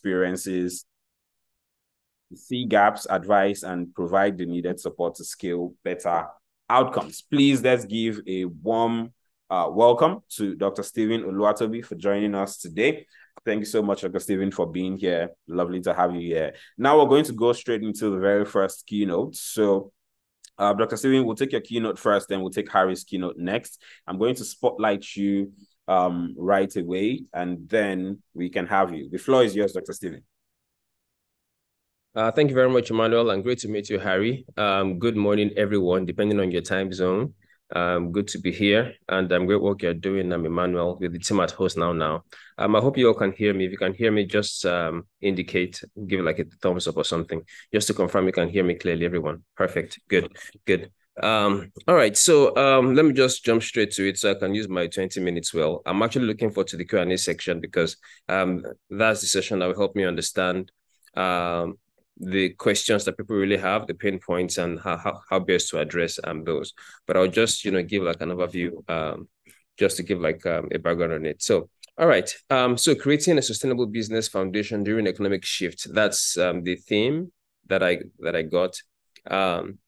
experiences, see gaps, advise, and provide the needed support to scale better outcomes. Please let's give a warm uh, welcome to Dr. Stephen Oluwatobi for joining us today. Thank you so much, Dr. Stephen, for being here. Lovely to have you here. Now we're going to go straight into the very first keynote. So, uh, Dr. Stephen, we'll take your keynote first, then we'll take Harry's keynote next. I'm going to spotlight you um, right away, and then we can have you. The floor is yours, Dr. Stephen. Uh, thank you very much, Emmanuel, and great to meet you, Harry. Um, good morning, everyone, depending on your time zone. Um, good to be here, and um, great work you're doing. I'm Emmanuel with the team at Host Now. Now, um, I hope you all can hear me. If you can hear me, just um, indicate, give like a thumbs up or something, just to confirm you can hear me clearly. Everyone, perfect, good, good. Um, all right, so um, let me just jump straight to it so I can use my 20 minutes well. I'm actually looking forward to the Q&A section because um, that's the session that will help me understand um, the questions that people really have, the pain points, and how how, how best to address um those. But I'll just you know give like an overview, um, just to give like um, a background on it. So. All right. Um, so creating a sustainable business foundation during economic shift. That's um, the theme that I that I got. Um,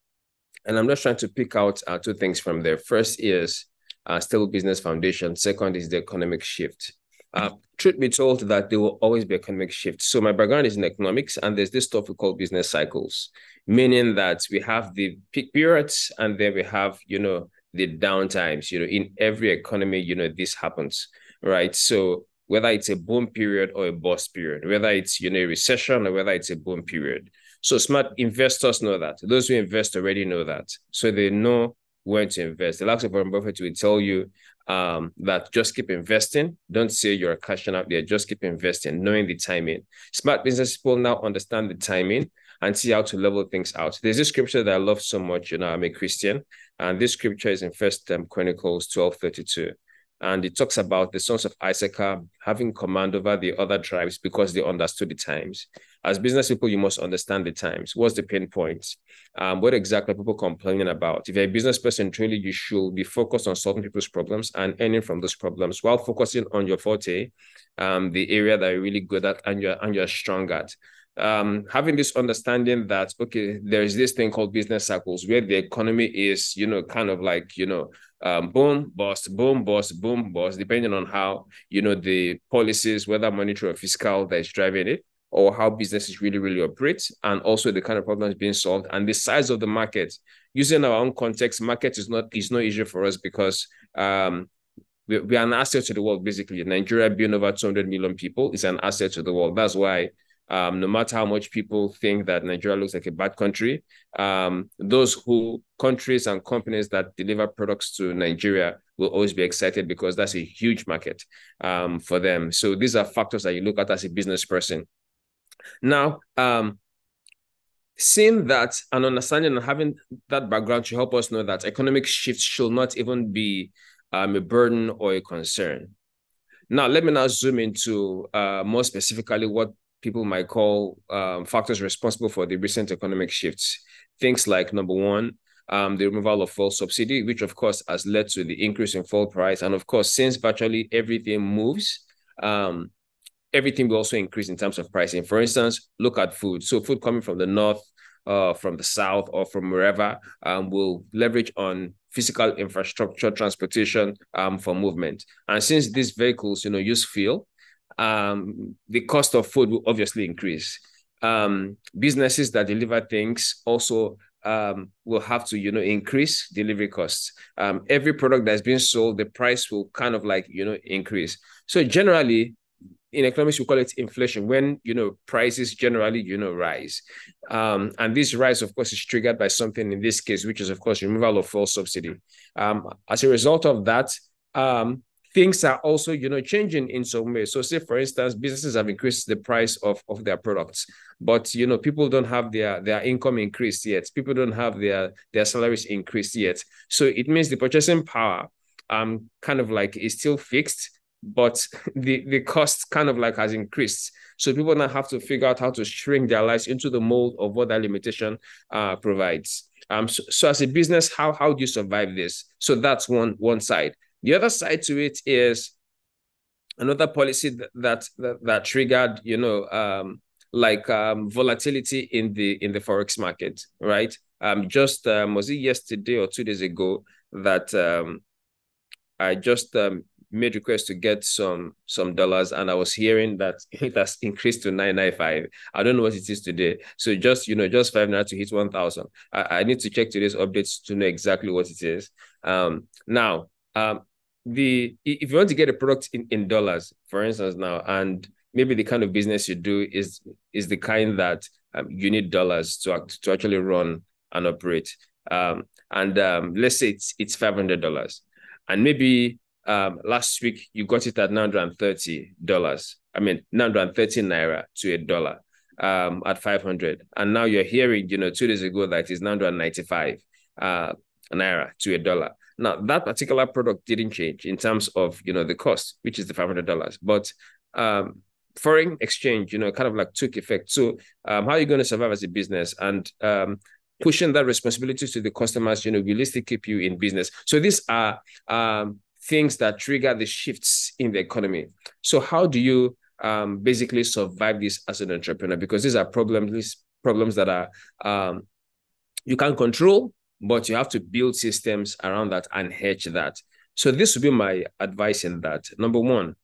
and I'm just trying to pick out uh, two things from there. First is uh, stable business foundation. Second is the economic shift. Uh, truth be told, that there will always be economic shifts. So my background is in economics, and there's this stuff we call business cycles, meaning that we have the peak periods, and then we have, you know, the downtimes. You know, in every economy, you know, this happens, right? So whether it's a boom period or a bust period, whether it's you know a recession or whether it's a boom period. So smart investors know that. Those who invest already know that. So they know when to invest. The likes of Warren Buffett will tell you um, that just keep investing. Don't say you're cashing out there. Just keep investing, knowing the timing. Smart business people now understand the timing and see how to level things out. There's a scripture that I love so much. You know, I'm a Christian, and this scripture is in First um, Chronicles 12 32 and it talks about the sons of Issachar having command over the other tribes because they understood the times. As business people, you must understand the times. What's the pain points? Um, what exactly people complaining about? If you're a business person, truly, you should be focused on solving people's problems and earning from those problems while focusing on your forte, um, the area that you're really good at and you're and you're strong at um, having this understanding that okay, there is this thing called business cycles where the economy is, you know, kind of like you know, um, boom, bust, boom, bust, boom, bust, depending on how you know the policies, whether monetary or fiscal, that is driving it, or how businesses really, really operate, and also the kind of problems being solved and the size of the market. Using our own context, market is not is no issue for us because um, we, we are an asset to the world. Basically, Nigeria being over 200 million people is an asset to the world. That's why um, no matter how much people think that Nigeria looks like a bad country, um, those who countries and companies that deliver products to Nigeria will always be excited because that's a huge market um, for them. So these are factors that you look at as a business person. Now, um, seeing that and understanding and having that background to help us know that economic shifts should not even be um, a burden or a concern. Now, let me now zoom into uh, more specifically what people might call um, factors responsible for the recent economic shifts. Things like number one, um, the removal of fuel subsidy, which of course has led to the increase in fuel price. And of course, since virtually everything moves, um, everything will also increase in terms of pricing. For instance, look at food. So food coming from the north, uh, from the south, or from wherever um, will leverage on physical infrastructure, transportation um, for movement. And since these vehicles, you know, use fuel, um, the cost of food will obviously increase. Um, businesses that deliver things also um, will have to, you know, increase delivery costs. Um, every product that's being sold, the price will kind of like, you know, increase. So generally, in economics, we call it inflation when, you know, prices generally, you know, rise. Um, and this rise, of course, is triggered by something in this case, which is, of course, removal of fuel subsidy. Um, as a result of that, um, things are also, you know, changing in some way. So say, for instance, businesses have increased the price of, of their products, but, you know, people don't have their, their income increased yet. People don't have their, their salaries increased yet. So it means the purchasing power um kind of like is still fixed, but the, the cost kind of like has increased. So people now have to figure out how to shrink their lives into the mold of what that limitation uh, provides. Um, so, so as a business, how how do you survive this? So that's one one side. The other side to it is another policy that that that, that triggered, you know, um, like um, volatility in the in the forex market, right? Um, just um, was it yesterday or two days ago that um, I just um, made request to get some some dollars, and I was hearing that it has increased to nine nine five. I don't know what it is today. So just you know, just five naira to hit one thousand. I, I need to check today's updates to know exactly what it is. Um, now, um, the if you want to get a product in, in dollars, for instance, now, and maybe the kind of business you do is is the kind that um, you need dollars to act, to actually run and operate. Um, and um, let's say it's it's five hundred dollars, and maybe um, last week you got it at nine hundred and thirty dollars. I mean, nine hundred and thirty naira to a dollar um, at five hundred, and now you're hearing, you know, two days ago that is nine hundred and ninety-five uh, naira to a dollar. Now that particular product didn't change in terms of you know the cost, which is the five hundred dollars, but um, foreign exchange, you know, kind of like took effect. So um, how are you going to survive as a business? And um, pushing that responsibility to the customers, you know, still keep you in business. So these are um, things that trigger the shifts in the economy. So how do you um, basically survive this as an entrepreneur? Because these are problems, these problems that are um, you can't control, but you have to build systems around that and hedge that. So this would be my advice in that. Number one,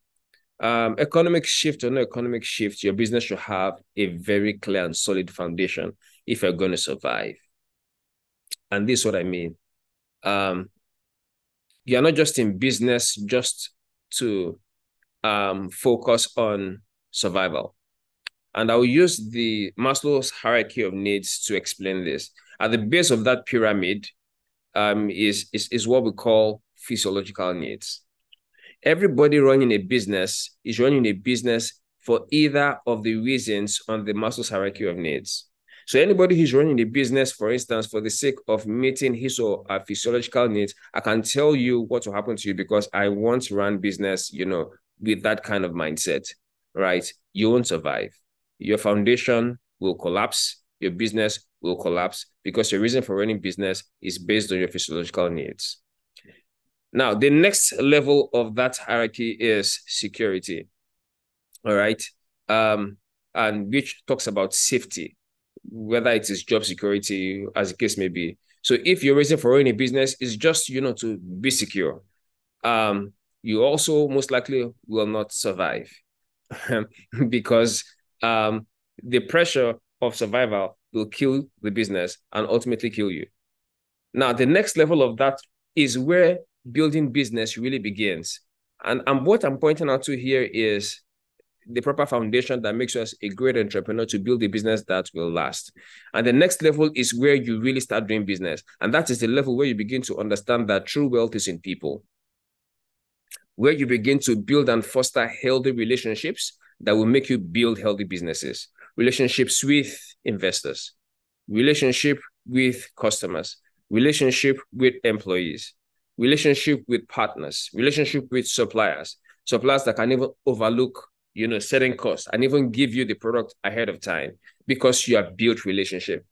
um, economic shift or no economic shift, your business should have a very clear and solid foundation if you're going to survive. And this is what I mean. Um, you're not just in business just to um, focus on survival. And I'll use the Maslow's hierarchy of needs to explain this. At the base of that pyramid um, is, is, is what we call physiological needs. Everybody running a business is running a business for either of the reasons on the Maslow's hierarchy of needs. So anybody who's running a business, for instance, for the sake of meeting his or her physiological needs, I can tell you what will happen to you because I once ran business, you know, with that kind of mindset, right? You won't survive. Your foundation will collapse. Your business will collapse because your reason for running business is based on your physiological needs. Now, the next level of that hierarchy is security. All right. Um, and which talks about safety whether it is job security, as the case may be. So if your reason for running a business is just, you know, to be secure, um, you also most likely will not survive because um, the pressure of survival will kill the business and ultimately kill you. Now, the next level of that is where building business really begins. And, and what I'm pointing out to here is the proper foundation that makes us a great entrepreneur to build a business that will last. And the next level is where you really start doing business. And that is the level where you begin to understand that true wealth is in people, where you begin to build and foster healthy relationships that will make you build healthy businesses, relationships with investors, relationship with customers, relationship with employees, relationship with partners, relationship with suppliers, suppliers that can even overlook you know, certain costs and even give you the product ahead of time because you have built relationship.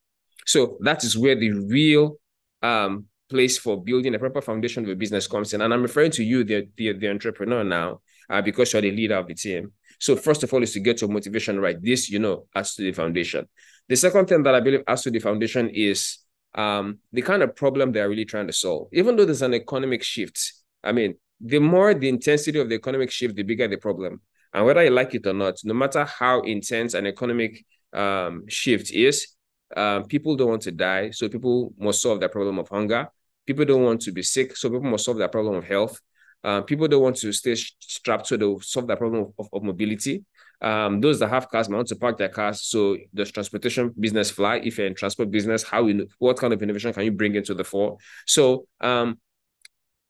So that is where the real um, place for building a proper foundation of a business comes in. And I'm referring to you, the, the, the entrepreneur now, uh, because you're the leader of the team. So first of all is to get your motivation right. This, you know, as to the foundation. The second thing that I believe as to the foundation is um, the kind of problem they're really trying to solve. Even though there's an economic shift, I mean, the more the intensity of the economic shift, the bigger the problem. And whether you like it or not, no matter how intense an economic um, shift is, um, people don't want to die. So people must solve the problem of hunger. People don't want to be sick. So people must solve the problem of health. Uh, people don't want to stay strapped, so they solve the problem of, of mobility. Um, those that have cars might want to park their cars. So does transportation business fly? If you're in transport business, how you what kind of innovation can you bring into the fore? So um,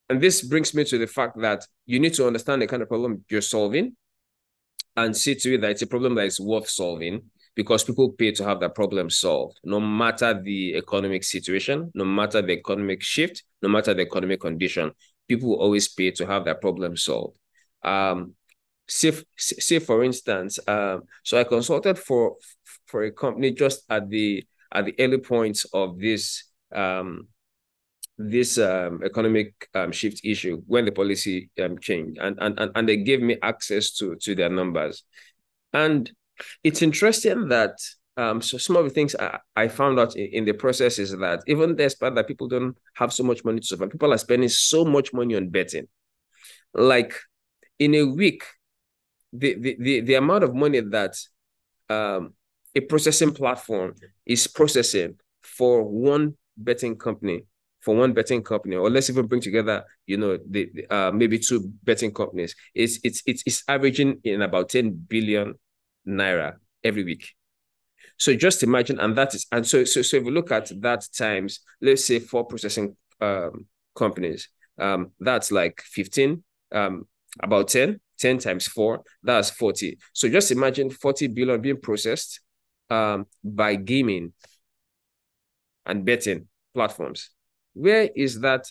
and this brings me to the fact that you need to understand the kind of problem you're solving and see to it that it's a problem that is worth solving because people pay to have that problem solved, no matter the economic situation, no matter the economic shift, no matter the economic condition. People always pay to have that problem solved. Um, say, say for instance, um, so I consulted for for a company just at the at the early points of this um, this um, economic um, shift issue when the policy um, changed, and, and and and they gave me access to to their numbers, and it's interesting that um, so some of the things I, I found out in, in, the process is that even despite that people don't have so much money to survive, people are spending so much money on betting. Like in a week, the the the, the amount of money that um, a processing platform is processing for one betting company for one betting company, or let's even bring together, you know, the, uh, maybe two betting companies. It's it's it's it's averaging in about 10 billion naira every week. So just imagine, and that is, and so so so if we look at that times, let's say four processing um, companies, um, that's like 15, um, about 10, 10 times four, that's 40. So just imagine 40 billion being processed um, by gaming and betting platforms. Where is that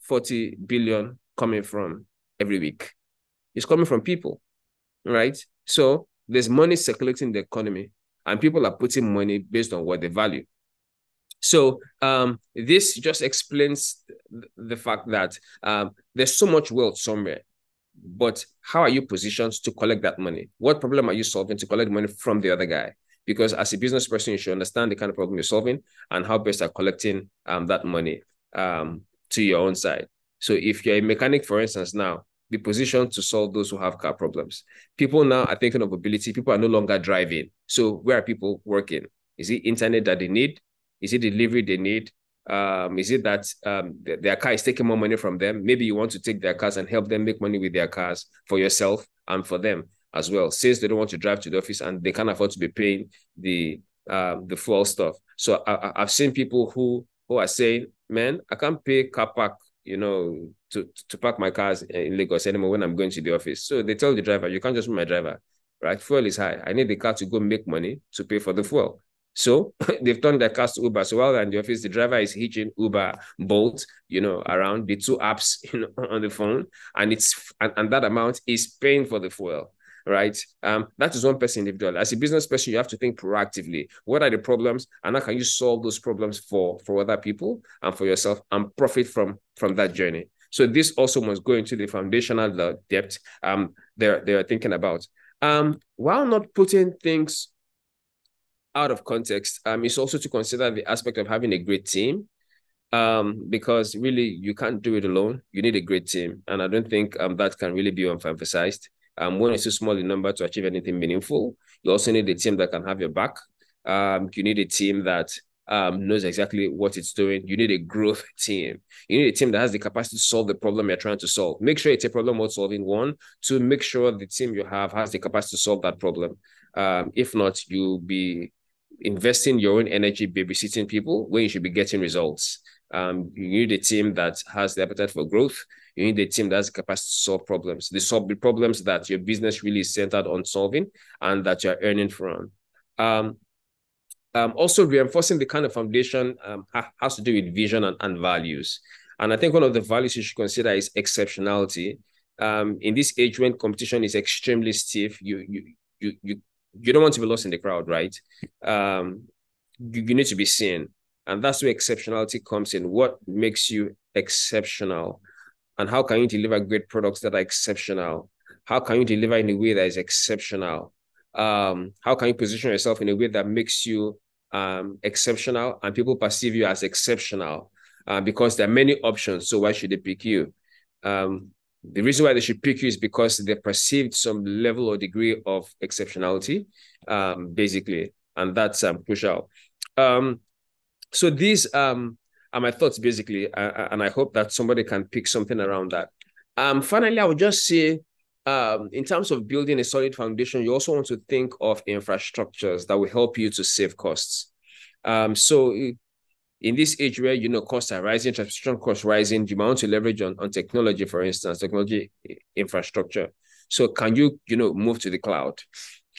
40 billion coming from every week? It's coming from people, right? So there's money circulating in the economy, and people are putting money based on what they value. So um, this just explains the fact that um, there's so much wealth somewhere, but how are you positioned to collect that money? What problem are you solving to collect money from the other guy? Because as a business person, you should understand the kind of problem you're solving and how best are collecting um, that money um, to your own side. So if you're a mechanic, for instance, now be positioned to solve those who have car problems. People now are thinking of mobility. People are no longer driving. So where are people working? Is it internet that they need? Is it delivery they need? Um, is it that um, their car is taking more money from them? Maybe you want to take their cars and help them make money with their cars for yourself and for them as well, since they don't want to drive to the office and they can't afford to be paying the uh, the fuel stuff. So I, I've seen people who who are saying, man, I can't pay car park, you know, to, to park my cars in Lagos anymore when I'm going to the office. So they tell the driver, you can't just be my driver, right? Fuel is high. I need the car to go make money to pay for the fuel. So they've turned their cars to Uber. So while they're in the office, the driver is hitching Uber, Bolt, you know, around the two apps, you know, on the phone, and it's and, and that amount is paying for the fuel right? Um, that is one person individual. As a business person, you have to think proactively. What are the problems, and how can you solve those problems for for other people and for yourself, and profit from from that journey? So this also must go into the foundational depth um they're they're thinking about. Um, while not putting things out of context, um, it's also to consider the aspect of having a great team um, because really you can't do it alone. You need a great team, and I don't think um that can really be emphasized. Um, when it's too small in number to achieve anything meaningful, you also need a team that can have your back. Um, you need a team that um, knows exactly what it's doing. You need a growth team. You need a team that has the capacity to solve the problem you're trying to solve. Make sure it's a problem worth solving. One, to make sure the team you have has the capacity to solve that problem. Um, if not, you'll be investing your own energy babysitting people when you should be getting results. Um, you need a team that has the appetite for growth. You need a team that has the capacity to solve problems. The solve the problems that your business really is centered on solving and that you're earning from. Um, um, also reinforcing the kind of foundation um, has to do with vision and, and values. And I think one of the values you should consider is exceptionality. Um, in this age when competition is extremely stiff, you you you you you don't want to be lost in the crowd, right? Um, you, you need to be seen. And that's where exceptionality comes in. What makes you exceptional? And how can you deliver great products that are exceptional? How can you deliver in a way that is exceptional? Um, how can you position yourself in a way that makes you um, exceptional and people perceive you as exceptional? Uh, because there are many options. So why should they pick you? Um, the reason why they should pick you is because they perceived some level or degree of exceptionality, um, basically, and that's um, crucial. Um, so these um, are my thoughts basically, uh, and I hope that somebody can pick something around that. Um, finally, I would just say, um, in terms of building a solid foundation, you also want to think of infrastructures that will help you to save costs. Um, so in this age where you know costs are rising, transportation costs rising, you might want to leverage on, on technology, for instance, technology infrastructure. So can you, you know, move to the cloud?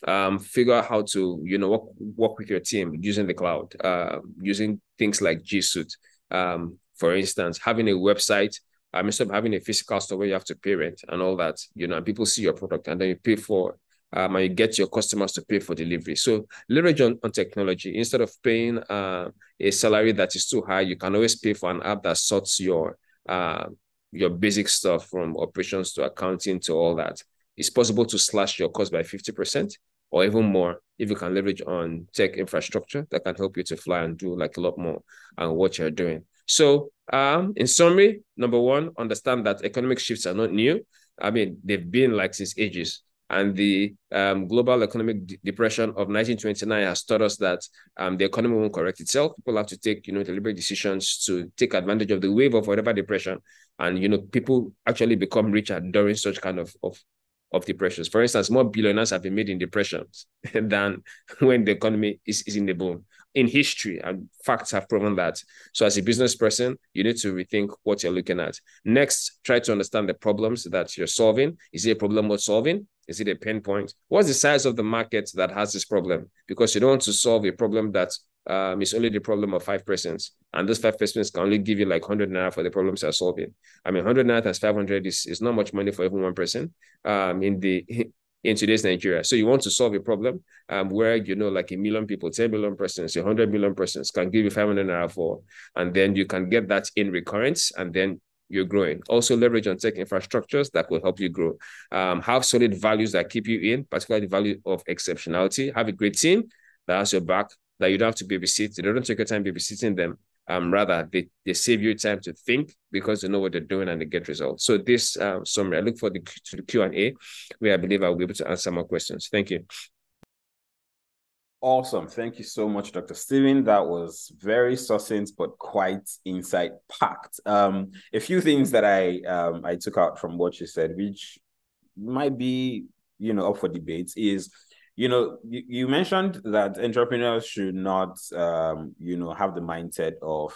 um, figure out how to you know work, work with your team using the cloud, uh, using things like G Suite. Um, for instance, having a website, um, instead of having a physical store where you have to pay rent and all that, you know, and people see your product and then you pay for um, and you get your customers to pay for delivery. So leverage on, on technology. Instead of paying uh, a salary that is too high, you can always pay for an app that sorts your uh, your basic stuff from operations to accounting to all that. It's possible to slash your cost by 50% or even more if you can leverage on tech infrastructure that can help you to fly and do like a lot more on what you're doing. So um, in summary, number one, understand that economic shifts are not new. I mean, they've been like since ages and the um, global economic de depression of 1929 has taught us that um, the economy won't correct itself. People have to take, you know, deliberate decisions to take advantage of the wave of whatever depression, and you know, people actually become richer during such kind of of of depressions. For instance, more billionaires have been made in depressions than when the economy is, is in the boom. In history, and facts have proven that. So, as a business person, you need to rethink what you're looking at. Next, try to understand the problems that you're solving. Is it a problem worth solving? Is it a pain point? What's the size of the market that has this problem? Because you don't want to solve a problem that um, is only the problem of five persons. And those five persons can only give you like 100 naira for the problems they're solving. I mean, 100 naira times 500 is, is not much money for even one person um, in the in today's Nigeria. So you want to solve a problem um, where, you know, like a million people, 10 million persons, 100 million persons can give you 500 naira for, and then you can get that in recurrence and then you're growing. Also leverage on tech infrastructures that will help you grow. Um, have solid values that keep you in, particularly the value of exceptionality. Have a great team that has your back, that you don't have to babysit. They don't take your time babysitting them. Um, rather, they, they save you time to think because they know what they're doing and they get results. So this um, summary, I look for the to the Q&A where I believe I'll be able to answer more questions. Thank you. Awesome. Thank you so much, Dr. Stephen. That was very succinct but quite insight packed. Um, a few things that I um, I took out from what you said, which might be you know up for debate, is you know you, you mentioned that entrepreneurs should not um, you know have the mindset of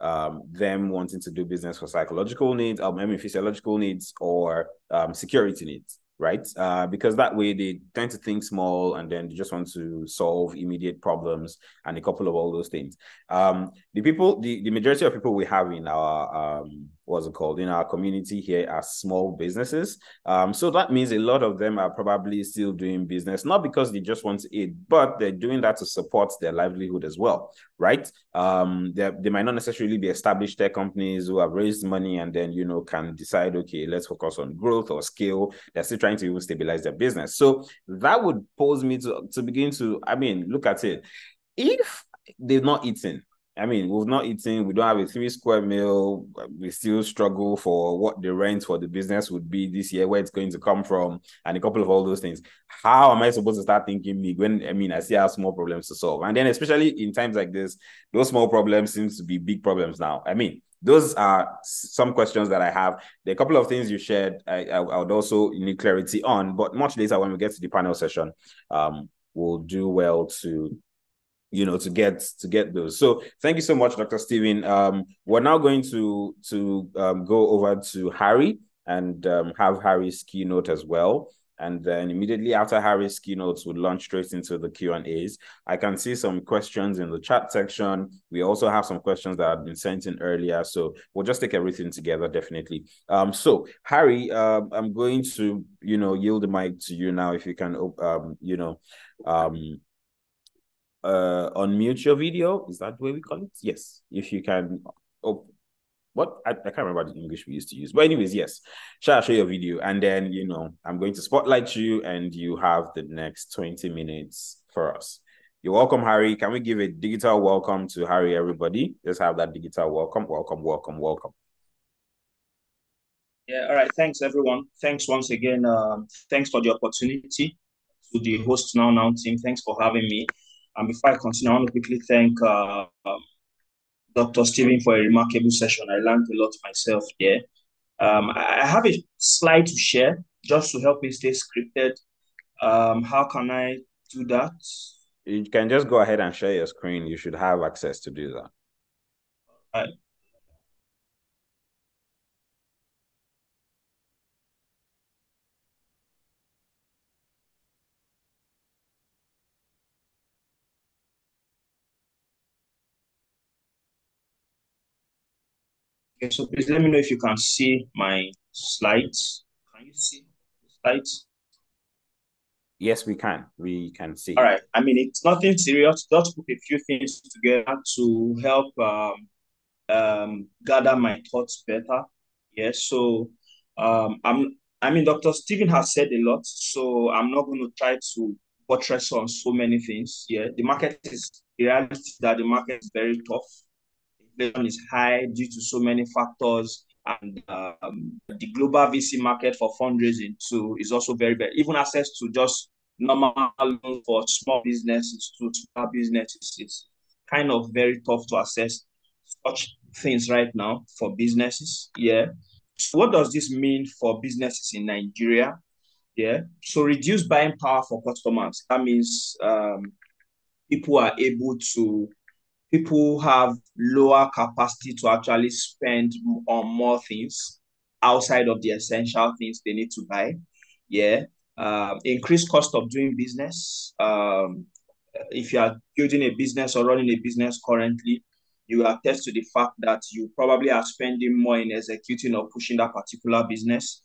um, them wanting to do business for psychological needs, um, I mean physiological needs or um, security needs right? Uh, because that way they tend to think small and then they just want to solve immediate problems and a couple of all those things. Um, the people, the, the majority of people we have in our um, what's it called in our community here are small businesses. Um, so that means a lot of them are probably still doing business, not because they just want to eat, but they're doing that to support their livelihood as well, right? Um, they might not necessarily be established tech companies who have raised money and then you know can decide, okay, let's focus on growth or scale. They're still trying to even stabilize their business. So that would pose me to to begin to, I mean, look at it. If they've not eaten, I mean, we've not eaten, we don't have a three square meal. We still struggle for what the rent for the business would be this year, where it's going to come from, and a couple of all those things. How am I supposed to start thinking big when I mean I see have small problems to solve? And then especially in times like this, those small problems seems to be big problems now. I mean, those are some questions that I have. Are a couple of things you shared. I, I, I would also need clarity on, but much later when we get to the panel session, um, we'll do well to you know to get to get those. So thank you so much dr stephen. Um we're now going to to um, go over to harry and um, have harry's keynote as well. And then immediately after harry's keynotes we'll launch straight into the q and a's. I can see some questions in the chat section. We also have some questions that have been sent in earlier. So we'll just take everything together definitely. Um so harry uh, i'm going to you know yield the mic to you now if you can um you know um uh unmute your video. Is that the way we call it? Yes. If you can oh what I, I can't remember the English we used to use. But anyways, yes. Shall show your video? And then you know, I'm going to spotlight you and you have the next 20 minutes for us. You're welcome, Harry. Can we give a digital welcome to Harry, everybody? Let's have that digital welcome, welcome, welcome, welcome. Yeah, all right. Thanks, everyone. Thanks once again. Um, thanks for the opportunity to the Host Now Now team. Thanks for having me. And before I continue, I want to quickly thank uh, um, Dr. Stephen for a remarkable session. I learned a lot myself there. Um, I have a slide to share just to help me stay scripted. Um, how can I do that? You can just go ahead and share your screen. You should have access to do that. All right. Okay, so please let me know if you can see my slides. Can you see the slides? Yes, we can. We can see. All right. I mean, it's nothing serious. Just put a few things together to help um, um, gather my thoughts better. Yes. So um, I'm. I mean, Dr. Stephen has said a lot, so I'm not going to try to buttress on so many things. Yeah, the market is the reality that the market is very tough. Inflation is high due to so many factors and um, the global VC market for fundraising too is also very bad. Even access to just normal loan for small businesses to small businesses is kind of very tough to access such things right now for businesses. Yeah. So what does this mean for businesses in Nigeria? Yeah. So reduced buying power for customers. That means um, people are able to people have lower capacity to actually spend on more things outside of the essential things they need to buy. Yeah. Um, increased cost of doing business. Um, if you are building a business or running a business currently, you attest to the fact that you probably are spending more in executing or pushing that particular business.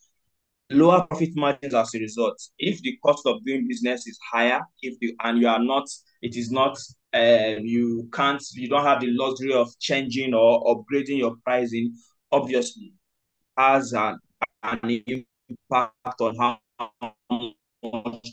Lower profit margins as a result. If the cost of doing business is higher, if the and you are not, it is not uh, you can't you don't have the luxury of changing or upgrading your pricing obviously has an, an impact on how much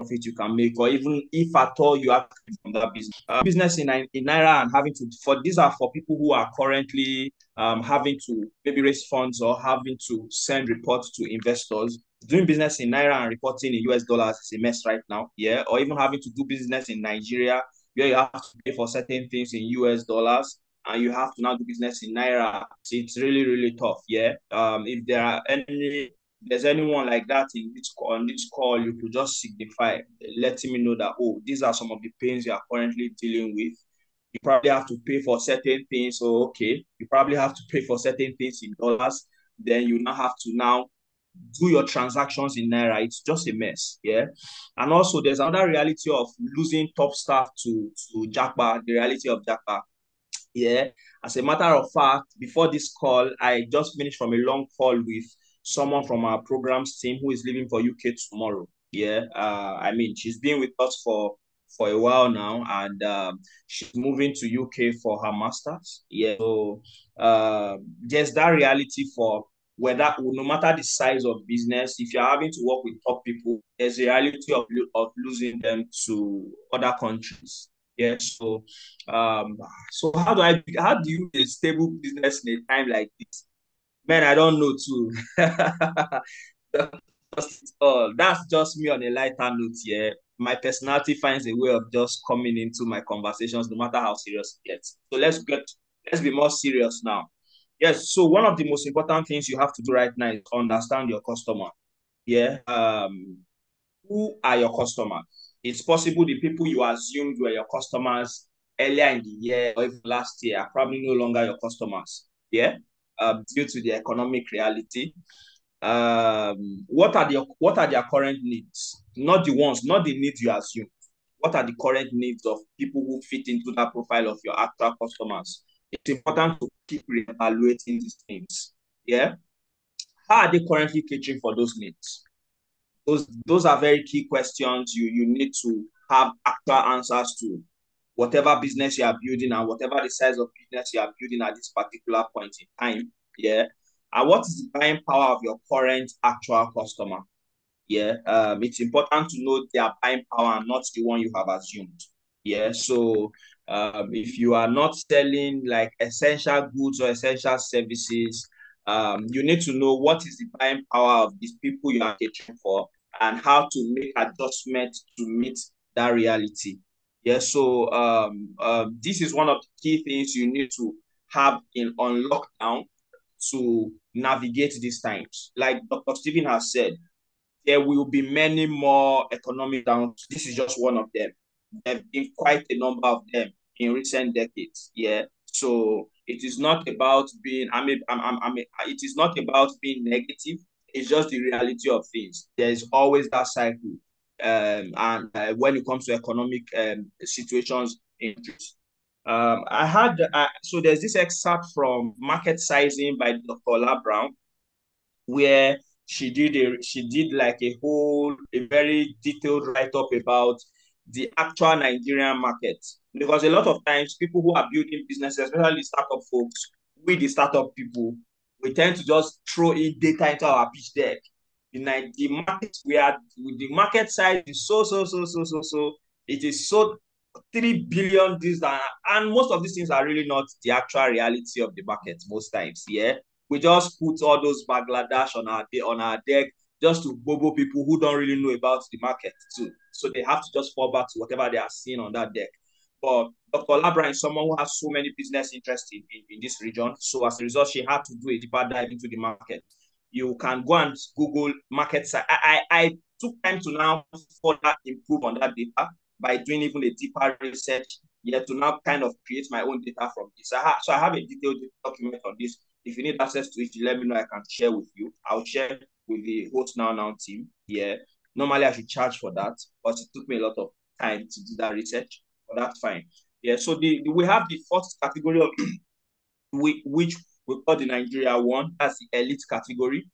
profit you can make or even if at all you have from that business uh, business in, in naira and having to for these are for people who are currently um, having to maybe raise funds or having to send reports to investors doing business in naira and reporting in US dollars is a mess right now. Yeah, or even having to do business in Nigeria where you have to pay for certain things in US dollars and you have to now do business in naira. It's really really tough. Yeah. Um, if there are any there's anyone like that in this call, on this call, you could just signify, letting me know that oh, these are some of the pains you are currently dealing with. You probably have to pay for certain things. So okay, you probably have to pay for certain things in dollars. Then you now have to now do your transactions in Naira, it's just a mess. Yeah. And also there's another reality of losing top staff to, to Japa, the reality of Japa. Yeah. As a matter of fact, before this call, I just finished from a long call with someone from our programs team who is leaving for UK tomorrow. Yeah. Uh, I mean, she's been with us for for a while now, and um, she's moving to UK for her masters. Yeah, so uh, there's that reality for whether no matter the size of business, if you're having to work with top people, there's a reality of, of losing them to other countries. Yeah. So um so how do I how do you a stable business in a time like this? Man, I don't know too. that's, just me on a lighter note, yeah. My personality finds a way of just coming into my conversations, no matter how serious it gets. So let's get let's be more serious now. Yes. So one of the most important things you have to do right now is understand your customer. Yeah. Um, who are your customers? It's possible the people you assumed were your customers earlier in the year or even last year are probably no longer your customers. Yeah. Um, due to the economic reality. Um, what are the what are their current needs? Not the ones, not the needs you assume. What are the current needs of people who fit into that profile of your actual customers? it's important to keep reevaluating these things. Yeah. How are they currently catering for those needs? Those those are very key questions you you need to have actual answers to whatever business you are building and whatever the size of business you are building at this particular point in time. Yeah. And what is the buying power of your current actual customer? Yeah. Um, it's important to know their buying power and not the one you have assumed. Yeah. So um, if you are not selling like essential goods or essential services, um, you need to know what is the buying power of these people you are catering for and how to make adjustments to meet that reality. Yeah, so um, um, this is one of the key things you need to have in on lockdown to navigate these times. Like Dr. Stephen has said, there will be many more economic downs. This is just one of them. There have been quite a number of them in recent decades. Yeah. So it is not about being, I mean, I'm, I'm, I'm, it is not about being negative. It's just the reality of things. There's always that cycle. Um, and uh, when it comes to economic um, situations, interest. Um, I had, uh, so there's this excerpt from Market Sizing by Dr. Ola Brown, where she did a she did like a whole a very detailed write-up about the actual Nigerian market. Because a lot of times people who are building businesses, especially startup folks, we the startup people, we tend to just throw in data into our pitch deck. The, the market we are the market size is so so so so so so it is so three billion this and, most of these things are really not the actual reality of the market most times. Yeah, we just put all those Bangladesh on our on our deck just to bobo people who don't really know about the market too. So they have to just fall back to whatever they are seeing on that deck. But Dr. Labra is someone who has so many business interests in, in, in, this region. So as a result, she had to do a deeper dive into the market. You can go and Google market size. I, I, I took time to now further improve on that data by doing even a deeper research, yet to now kind of create my own data from this. I so I have a detailed document on this. If you need access to it, let me know. I can share with you. I'll share with the host now now team here. Normally I should charge for that, but it took me a lot of time to do that research. But that's fine. Yeah. So the, the we have the first category of we, which we call the Nigeria one. That's the elite category.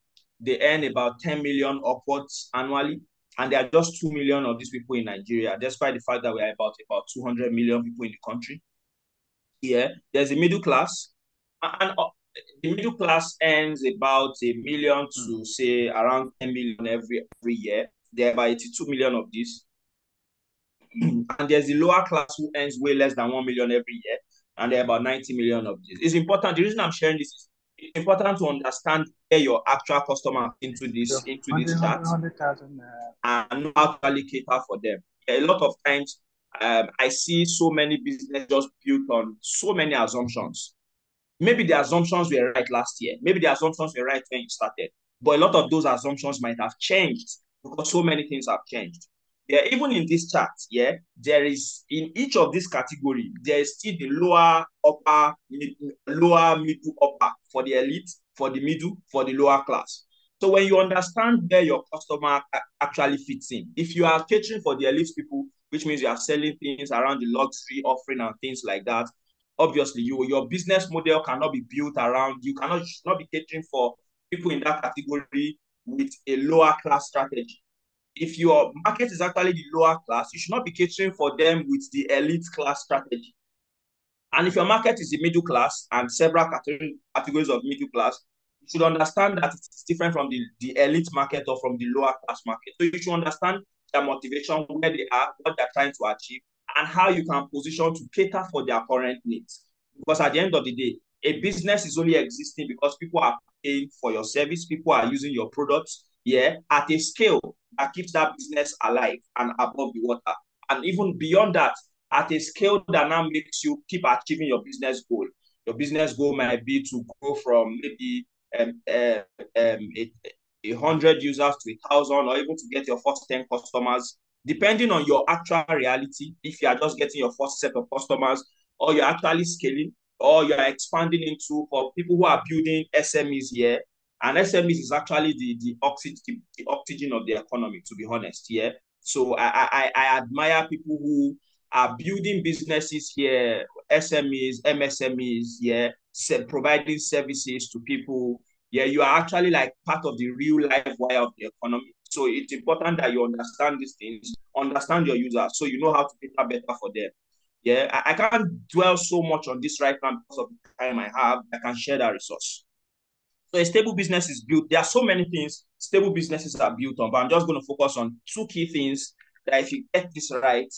They earn about 10 million upwards annually. And there are just 2 million of these people in Nigeria, despite the fact that we are about about 200 million people in the country. Yeah, there's a middle class, and uh, the middle class earns about a million to mm. say around 10 million every every year. There are about 82 million of these. and there's the lower class who earns way less than 1 million every year, and there are about 90 million of these. It's important. The reason I'm sharing this is it's important to understand where your actual customer into this so into this chat uh, and how to actually cater for them. A lot of times, um, I see so many businesses just built on so many assumptions. Maybe the assumptions were right last year. Maybe the assumptions were right when you started. But a lot of those assumptions might have changed because so many things have changed. Yeah, even in this chart, yeah, there is in each of these category, there is still the lower, upper, mid, lower, middle, upper for the elite, for the middle, for the lower class. So when you understand where your customer actually fits in, if you are catering for the elite people, which means you are selling things around the luxury offering and things like that, obviously you your business model cannot be built around you cannot not be catering for people in that category with a lower class strategy if your market is actually the lower class, you should not be catering for them with the elite class strategy. And if your market is the middle class and several categories of middle class, you should understand that it's different from the, the elite market or from the lower class market. So you should understand their motivation, where they are, what they're trying to achieve, and how you can position to cater for their current needs. Because at the end of the day, a business is only existing because people are paying for your service, people are using your products, yeah, at a scale that keeps that business alive and above the water. And even beyond that, at a scale that now makes you keep achieving your business goal. Your business goal might be to go from maybe um, uh, um, a, a hundred users to a thousand, or even to get your first 10 customers, depending on your actual reality. If you are just getting your first set of customers, or you're actually scaling, or you're expanding into for people who are building SMEs here, and SMEs is actually the, the, oxygen, the oxygen of the economy, to be honest. Yeah. So I, I, I admire people who are building businesses here, SMEs, MSMEs, yeah, providing services to people. Yeah, you are actually like part of the real life wire of the economy. So it's important that you understand these things, understand your users, so you know how to cater better for them. Yeah, I, I can't dwell so much on this right now because of the time I have. I can share that resource. So a stable business is built. There are so many things stable businesses are built on, but I'm just going to focus on two key things that if you get this right,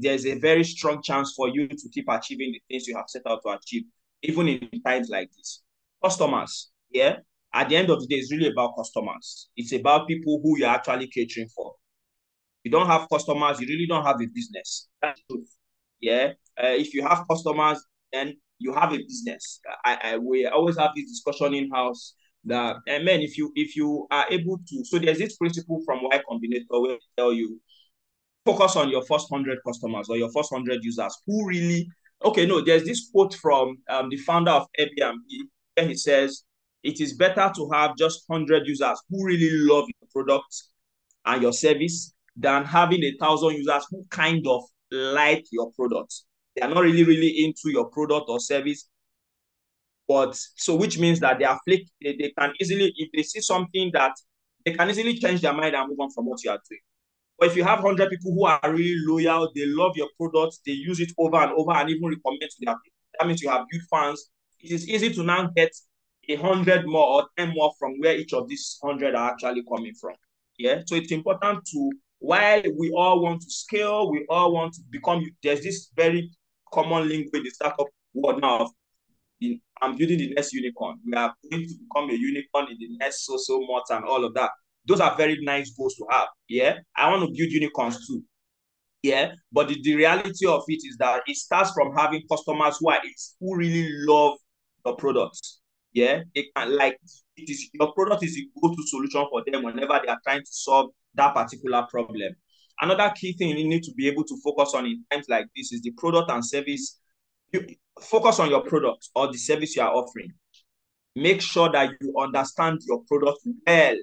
there's a very strong chance for you to keep achieving the things you have set out to achieve, even in times like this. Customers, yeah. At the end of the day, it's really about customers. It's about people who you're actually catering for. If you don't have customers, you really don't have a business. Yeah. Uh, if you have customers, then you have a business. I, I we always have this discussion in house that and man, if you if you are able to, so there's this principle from Y Combinator where they tell you focus on your first hundred customers or your first hundred users who really okay. No, there's this quote from um, the founder of Airbnb where he says it is better to have just hundred users who really love your product and your service than having a thousand users who kind of like your product they are not really, really into your product or service. But so which means that they are flick, they, they can easily, if they see something that they can easily change their mind and move on from what you are doing. But if you have 100 people who are really loyal, they love your product, they use it over and over and even recommend to their people, that means you have good fans. It is easy to now get a hundred more or 10 more from where each of these 100 are actually coming from. Yeah. So it's important to, while we all want to scale, we all want to become, there's this very common link with the startup world now of I'm building the next unicorn. We are going to become a unicorn in the next so so months and all of that. Those are very nice goals to have. Yeah. I want to build unicorns too. Yeah. But the, the reality of it is that it starts from having customers who are who really love your products. Yeah. It can like it is your product is a go-to solution for them whenever they are trying to solve that particular problem. Another key thing you need to be able to focus on in times like this is the product and service. You focus on your product or the service you are offering. Make sure that you understand your product well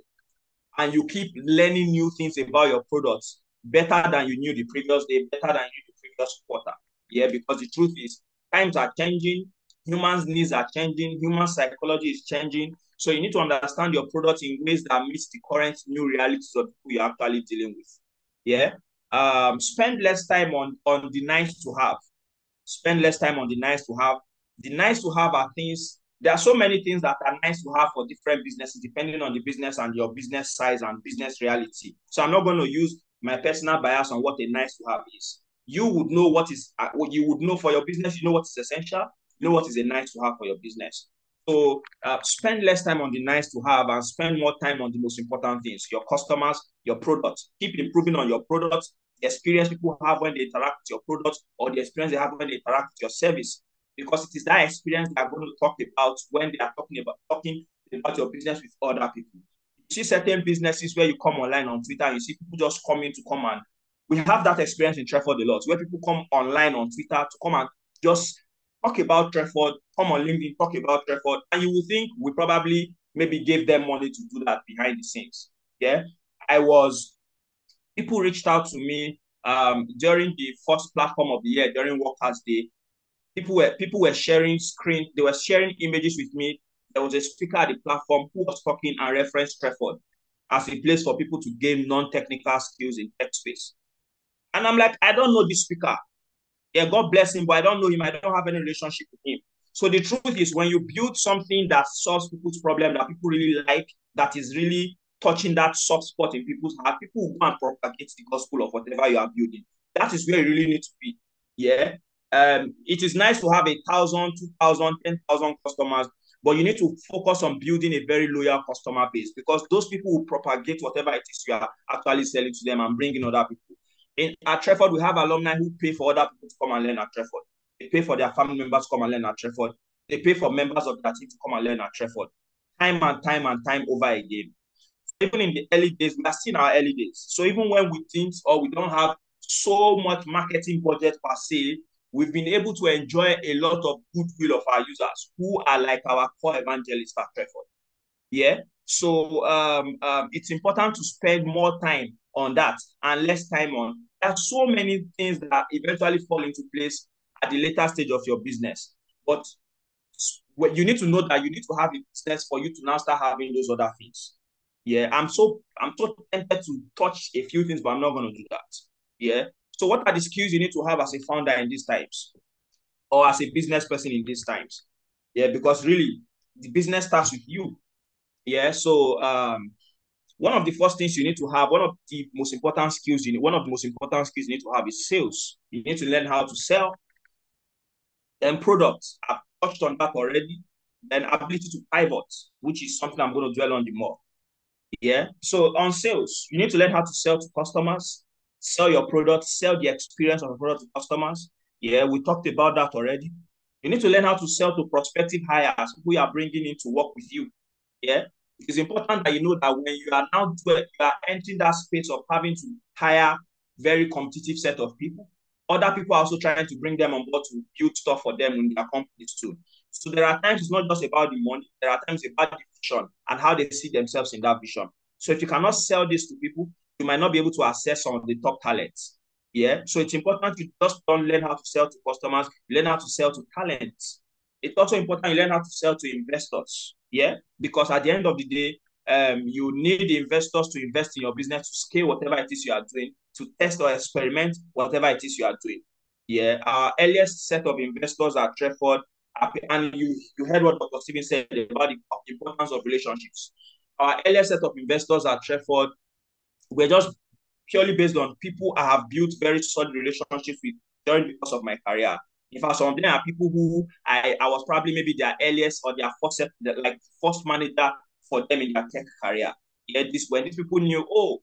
and you keep learning new things about your products better than you knew the previous day, better than you knew the previous quarter. Yeah, because the truth is times are changing, humans' needs are changing, human psychology is changing. So you need to understand your product in ways that meets the current new realities of who you're actually dealing with. Yeah. Um, spend less time on on the nice to have. Spend less time on the nice to have. The nice to have are things. There are so many things that are nice to have for different businesses, depending on the business and your business size and business reality. So I'm not going to use my personal bias on what a nice to have is. You would know what is uh, you would know for your business. You know what is essential. You know what is a nice to have for your business. So uh, spend less time on the nice to have and spend more time on the most important things, your customers, your products. Keep improving on your products, the experience people have when they interact with your products or the experience they have when they interact with your service. Because it is that experience they are going to talk about when they are talking about talking about your business with other people. You see certain businesses where you come online on Twitter, you see people just coming to come and we have that experience in Treford a lot, where people come online on Twitter to come and just talk about Treford, come on LinkedIn, talk about Treford, and you will think we probably maybe gave them money to do that behind the scenes. Yeah, I was people reached out to me um, during the first platform of the year during Workers Day. People were people were sharing screen, they were sharing images with me. There was a speaker at the platform who was talking and referenced Treford as a place for people to gain non-technical skills in tech space. And I'm like, I don't know this speaker yeah, God bless him, but I don't know him. I don't have any relationship with him. So the truth is, when you build something that solves people's problem that people really like, that is really touching that soft spot in people's heart, people will go and propagate the gospel of whatever you are building. That is where you really need to be. Yeah. Um, it is nice to have a thousand, two thousand, ten thousand customers, but you need to focus on building a very loyal customer base because those people will propagate whatever it is you are actually selling to them and bringing other people. In at Treford, we have alumni who pay for other people to come and learn at Treford. They pay for their family members to come and learn at Treford. They pay for members of their team to come and learn at Treford. Time and time and time over again. Even in the early days, we are still in our early days. So even when we think or we don't have so much marketing budget per se, we've been able to enjoy a lot of goodwill of our users who are like our core evangelists at Treford. Yeah. So um, um, it's important to spend more time on that and less time on there are so many things that eventually fall into place at the later stage of your business. But you need to know that you need to have a business for you to now start having those other things. Yeah, I'm so I'm so tempted to touch a few things, but I'm not going to do that. Yeah. So, what are the skills you need to have as a founder in these times, or as a business person in these times? Yeah, because really, the business starts with you. Yeah. So, um, one of the first things you need to have, one of the most important skills you need, one of the most important skills you need to have is sales. You need to learn how to sell. Then products. I've touched on that already. Then ability to pivot, which is something I'm going to dwell on the more. Yeah. So on sales, you need to learn how to sell to customers, sell your product, sell the experience of a product to customers. Yeah, we talked about that already. You need to learn how to sell to prospective hires who you are bringing in to work with you. Yeah it's important that you know that when you are now you are entering that space of having to hire very competitive set of people, other people are also trying to bring them on board to build stuff for them in their companies too. So there are times it's not just about the money, there are times about the vision and how they see themselves in that vision. So if you cannot sell this to people, you might not be able to access some of the top talents. Yeah. So it's important you just don't learn how to sell to customers, learn how to sell to talents. It's also important you learn how to sell to investors. Yeah, because at the end of the day, Um, you need investors to invest in your business to scale whatever it is you are doing, to test or experiment whatever it is you are doing. Yeah, our earliest set of investors are Treford, and you you heard what Dr. Stephen said about the importance of relationships. Our earliest set of investors are Treford. We're just purely based on people I have built very solid relationships with during the course of my career. In fact, some of them are people who I, I was probably maybe their earliest or their first like first manager for them in their tech career. Yeah, this when these people knew, oh,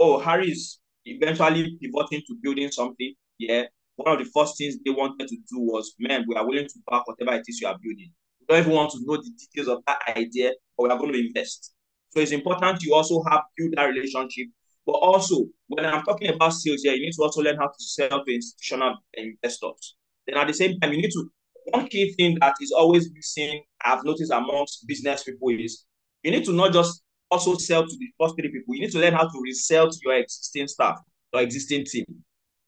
oh, Harry is eventually pivoting to building something. Yeah, one of the first things they wanted to do was, man, we are willing to back whatever it is you are building. We don't even want to know the details of that idea, but we are going to invest. So it's important you also have build that relationship. But also, when I'm talking about sales here, you need to also learn how to sell to institutional investors. Then at the same time, you need to one key thing that is always missing, I've noticed amongst business people is you need to not just also sell to the first three people. You need to learn how to resell to your existing staff, your existing team.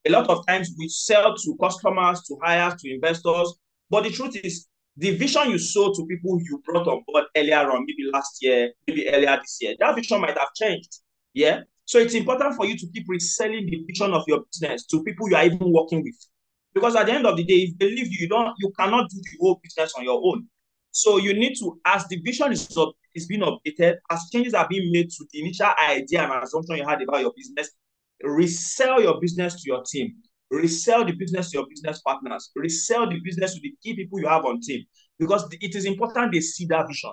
A lot of times we sell to customers, to hires, to investors, but the truth is the vision you sold to people you brought on board earlier on, maybe last year, maybe earlier this year, that vision might have changed. Yeah. So it's important for you to keep reselling the vision of your business to people you are even working with. Because at the end of the day, if they leave you, you don't you cannot do the whole business on your own. So you need to, as the vision is, up, is being updated, as changes are being made to the initial idea and assumption you had about your business, resell your business to your team, resell the business to your business partners, resell the business to the key people you have on team, because it is important they see that vision.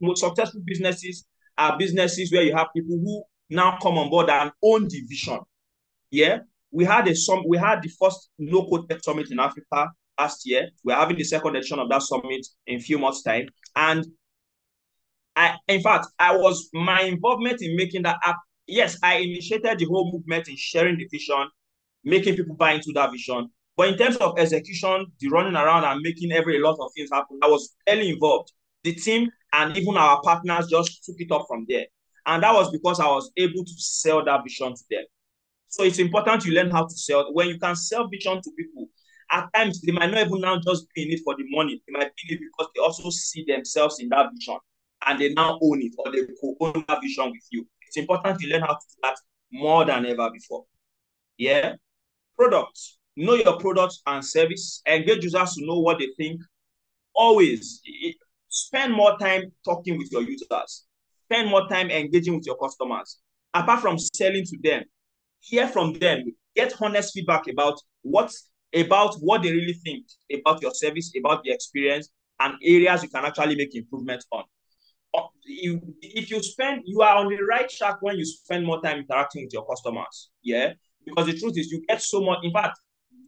Most successful businesses are businesses where you have people who now come on board and own the vision. Yeah, we had a some we had the first no code tech summit in Africa last year. We're having the second edition of that summit in a few months' time. And I in fact I was my involvement in making that app. Yes, I initiated the whole movement in sharing the vision, making people buy into that vision. But in terms of execution, the running around and making every lot of things happen, I was early involved. The team and even our partners just took it up from there. And that was because I was able to sell that vision to them. So it's important you learn how to sell. When you can sell vision to people, at times they might not even now just be in it for the money. They might be in it because they also see themselves in that vision and they now own it or they co-own that vision with you. It's important you learn how to do that more than ever before. Yeah. Products. Know your products and service. Engage users to know what they think. Always spend more time talking with your users. Spend more time engaging with your customers. Apart from selling to them, hear from them, get honest feedback about what about what they really think about your service, about the experience, and areas you can actually make improvements on. Uh, if you spend, you are on the right track when you spend more time interacting with your customers. Yeah, because the truth is, you get so much. In fact,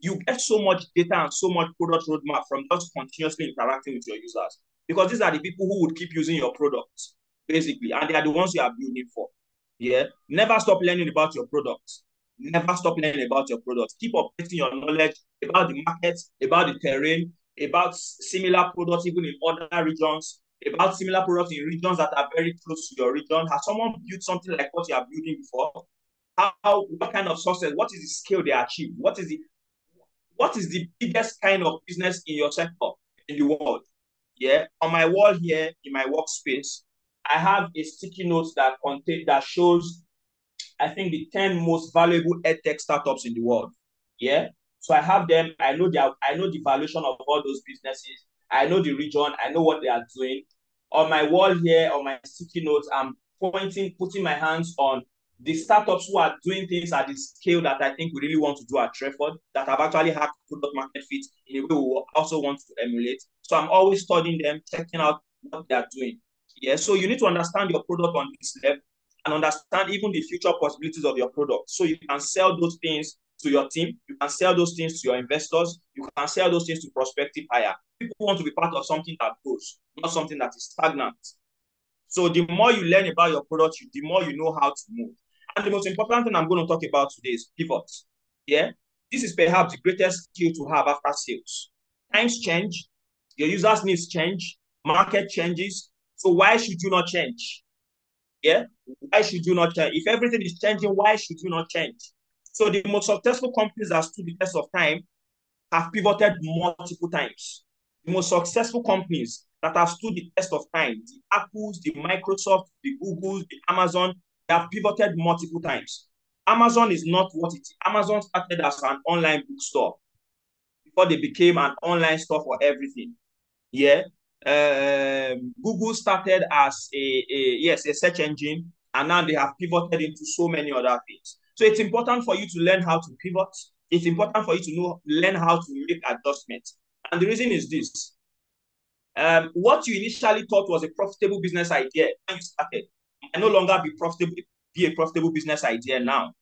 you get so much data and so much product roadmap from just continuously interacting with your users. Because these are the people who would keep using your products, basically, and they are the ones you are building for. Yeah. Never stop learning about your products. Never stop learning about your products. Keep updating your knowledge about the market, about the terrain, about similar products even in other regions, about similar products in regions that are very close to your region. Has someone built something like what you are building before? How what kind of success? What is the scale they achieve? What is the what is the biggest kind of business in your sector in the world? Yeah, on my wall here in my workspace, I have a sticky note that contain that shows, I think, the 10 most valuable edtech startups in the world. Yeah. So I have them. I know the I know the valuation of all those businesses. I know the region. I know what they are doing. On my wall here, on my sticky notes, I'm pointing, putting my hands on the startups who are doing things at the scale that I think we really want to do at Treford, that have actually had product market fit in a way we also want to emulate. So I'm always studying them, checking out what they are doing. Yeah, so you need to understand your product on this level and understand even the future possibilities of your product. So you can sell those things to your team, you can sell those things to your investors, you can sell those things to prospective buyer. People want to be part of something that grows, not something that is stagnant. So the more you learn about your product, the more you know how to move. And the most important thing I'm going to talk about today is pivot. Yeah. This is perhaps the greatest skill to have after sales. Times change, your users' needs change, market changes. So why should you not change? Yeah. Why should you not change? If everything is changing, why should you not change? So the most successful companies that stood the test of time have pivoted multiple times. The most successful companies that have stood the test of time. The Apples, the Microsoft, the Googles, the Amazon, they have pivoted multiple times. Amazon is not what it is. Amazon started as an online bookstore before they became an online store for everything. Yeah. Um, Google started as a, a yes, a search engine, and now they have pivoted into so many other things. So it's important for you to learn how to pivot. It's important for you to know learn how to make adjustments. And the reason is this. Um, what you initially thought was a profitable business idea when you started might no longer be profitable be a profitable business idea now.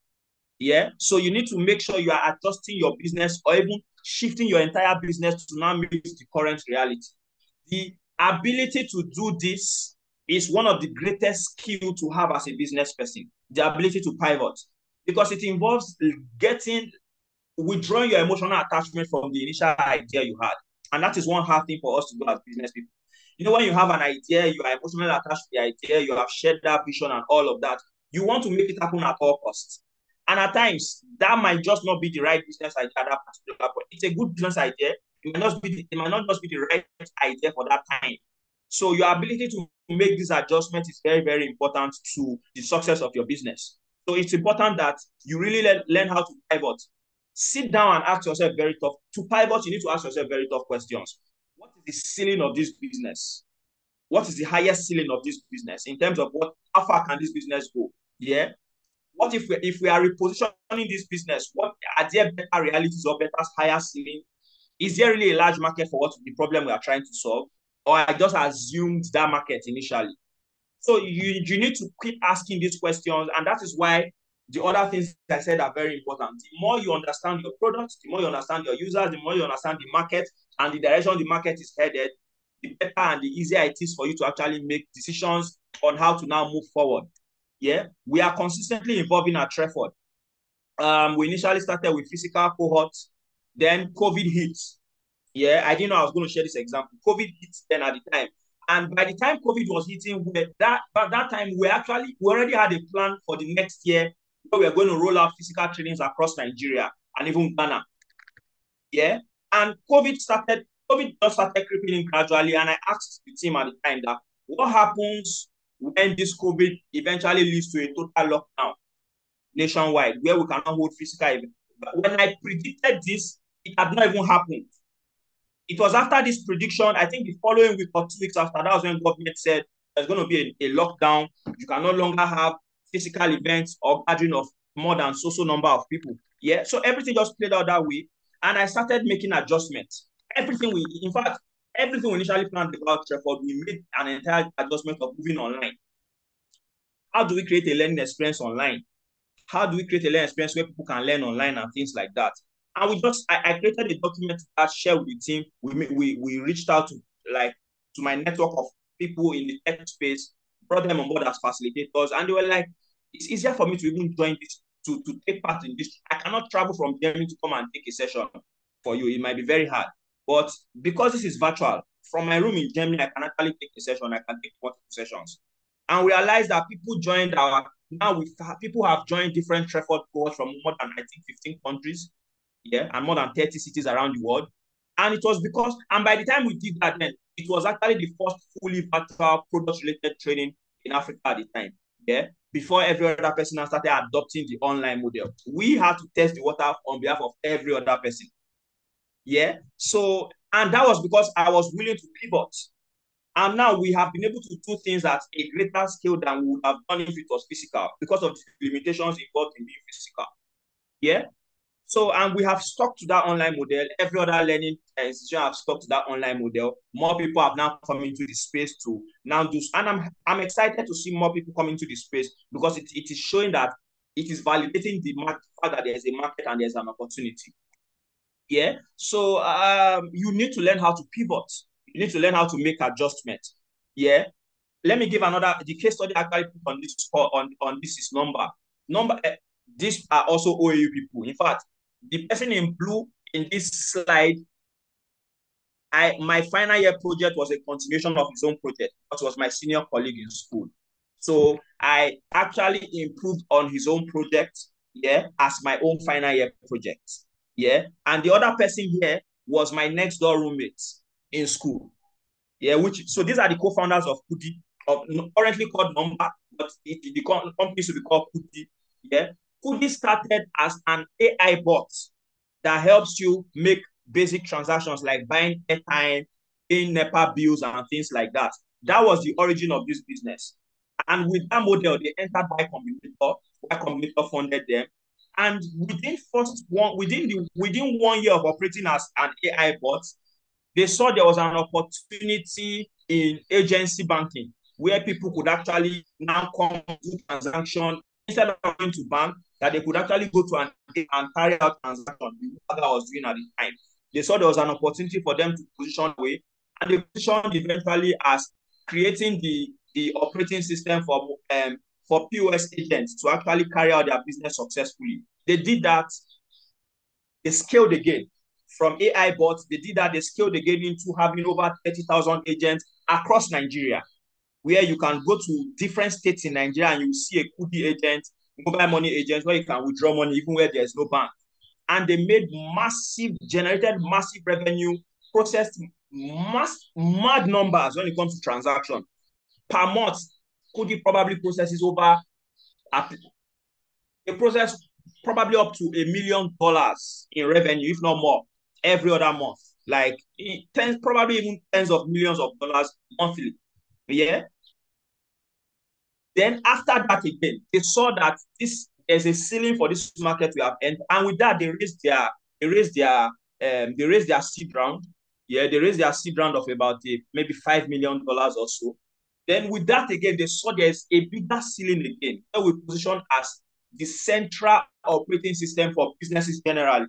Yeah. So you need to make sure you are adjusting your business or even shifting your entire business to now meet the current reality. The ability to do this is one of the greatest skill to have as a business person. The ability to pivot because it involves getting withdrawing your emotional attachment from the initial idea you had. And that is one hard thing for us to do as business people. You know, when you have an idea, you are emotionally attached to the idea, you have shared that vision and all of that, you want to make it happen at all costs. And at times, that might just not be the right business idea at that particular point. It's a good business idea. It might not be the, it might not just be the right idea for that time. So your ability to make this adjustment is very, very important to the success of your business. So it's important that you really learn, learn how to pivot. Sit down and ask yourself very tough. To pivot, you need to ask yourself very tough questions. What is the ceiling of this business? What is the highest ceiling of this business in terms of what how far can this business go? Yeah. What if we if we are repositioning this business? What are there better realities or better higher ceiling? Is there really a large market for what the problem we are trying to solve? Or I just assumed that market initially. So you, you need to keep asking these questions, and that is why the other things I said are very important. The more you understand your products, the more you understand your users, the more you understand the market and the direction the market is headed, the better and the easier it is for you to actually make decisions on how to now move forward. Yeah, we are consistently evolving at Treford. Um, we initially started with physical cohorts, then COVID hit. Yeah, I didn't know I was going to share this example. COVID hit then at the time. And by the time COVID was hitting, we that by that time we actually we already had a plan for the next year where we are going to roll out physical trainings across Nigeria and even Ghana. Yeah, and COVID started. COVID just started creeping in gradually, and I asked the team at the time that what happens when this COVID eventually leads to a total lockdown nationwide, where we cannot hold physical events. But when I predicted this, it had not even happened. It was after this prediction, I think the following week or two weeks after, that was when government said there's going to be a, a lockdown. You can no longer have physical events or gathering of more than so so number of people. Yeah, so everything just played out that way, and I started making adjustments. Everything we, in fact, everything we initially planned about Treford, we made an entire adjustment of moving online. How do we create a learning experience online? How do we create a learning experience where people can learn online and things like that? And we just, I, I created a document that share with the team. We, we, we reached out to like to my network of people in the tech space, brought them on board as facilitators, and they were like, it's easier for me to even join this, to, to take part in this. I cannot travel from Germany to come and take a session for you. It might be very hard. But because this is virtual, from my room in Germany, I can actually take a session. I can take multiple sessions. And we realized that people joined our, now we people have joined different Treford cohorts from more than, I think, 15 countries yeah, and more than 30 cities around the world. And it was because, and by the time we did that, then it was actually the first fully virtual product related training in Africa at the time. Yeah, before every other person started adopting the online model, we had to test the water on behalf of every other person. Yeah, so and that was because I was willing to pivot. And now we have been able to do things at a greater scale than we would have done if it was physical because of the limitations involved in being physical. Yeah. So, and we have stuck to that online model. Every other learning institution have stuck to that online model. More people have now come into the space to now do, and I'm I'm excited to see more people come into the space because it, it is showing that it is validating the fact that there's a market and there's an opportunity. Yeah. So um, you need to learn how to pivot. You need to learn how to make adjustments. Yeah. Let me give another. The case study actually put on this on on this is Nomba Nomba. Uh, these are also OAU people. In fact, the person in blue in this slide, I my final year project was a continuation of his own project, but was my senior colleague in school. So I actually improved on his own project, yeah, as my own final year project. Yeah. And the other person here was my next door roommate in school. Yeah, which so these are the co-founders of Kudi, of currently called Nomba, but it, the company should be called Kudi. Yeah, Kudi started as an AI bot that helps you make basic transactions like buying airtime, paying NEPA bills, and things like that. That was the origin of this business. And with that model, they entered Y Combinator. Y Combinator funded them. And within first one, within the within one year of operating as an AI bot, they saw there was an opportunity in agency banking where people could actually now come do transaction instead of going to bank, that they could actually go to an and carry out transaction. What I was doing at the time. They saw there was an opportunity for them to position away, and they positioned eventually as creating the, the operating system for um, for POS agents to actually carry out their business successfully. They did that. They scaled again from AI bots. They did that. They scaled again into having over 30,000 agents across Nigeria, where you can go to different states in Nigeria and you see a Kudi agent, mobile money agents where you can withdraw money even where there's no bank. And they made massive, generated massive revenue, processed mass, mad numbers when it comes to transaction. Per month, Kudi probably processes over, a process probably up to a million dollars in revenue, if not more, every other month. Like tens, probably even tens of millions of dollars monthly. Yeah. Then after that again, they saw that this there's a ceiling for this market we have entered, and with that they raised their they raised their um they raised their seed round. Yeah, they raised their seed round of about a, maybe five million dollars or so. Then with that again, they saw there's a bigger ceiling again, where we position as the central operating system for businesses generally,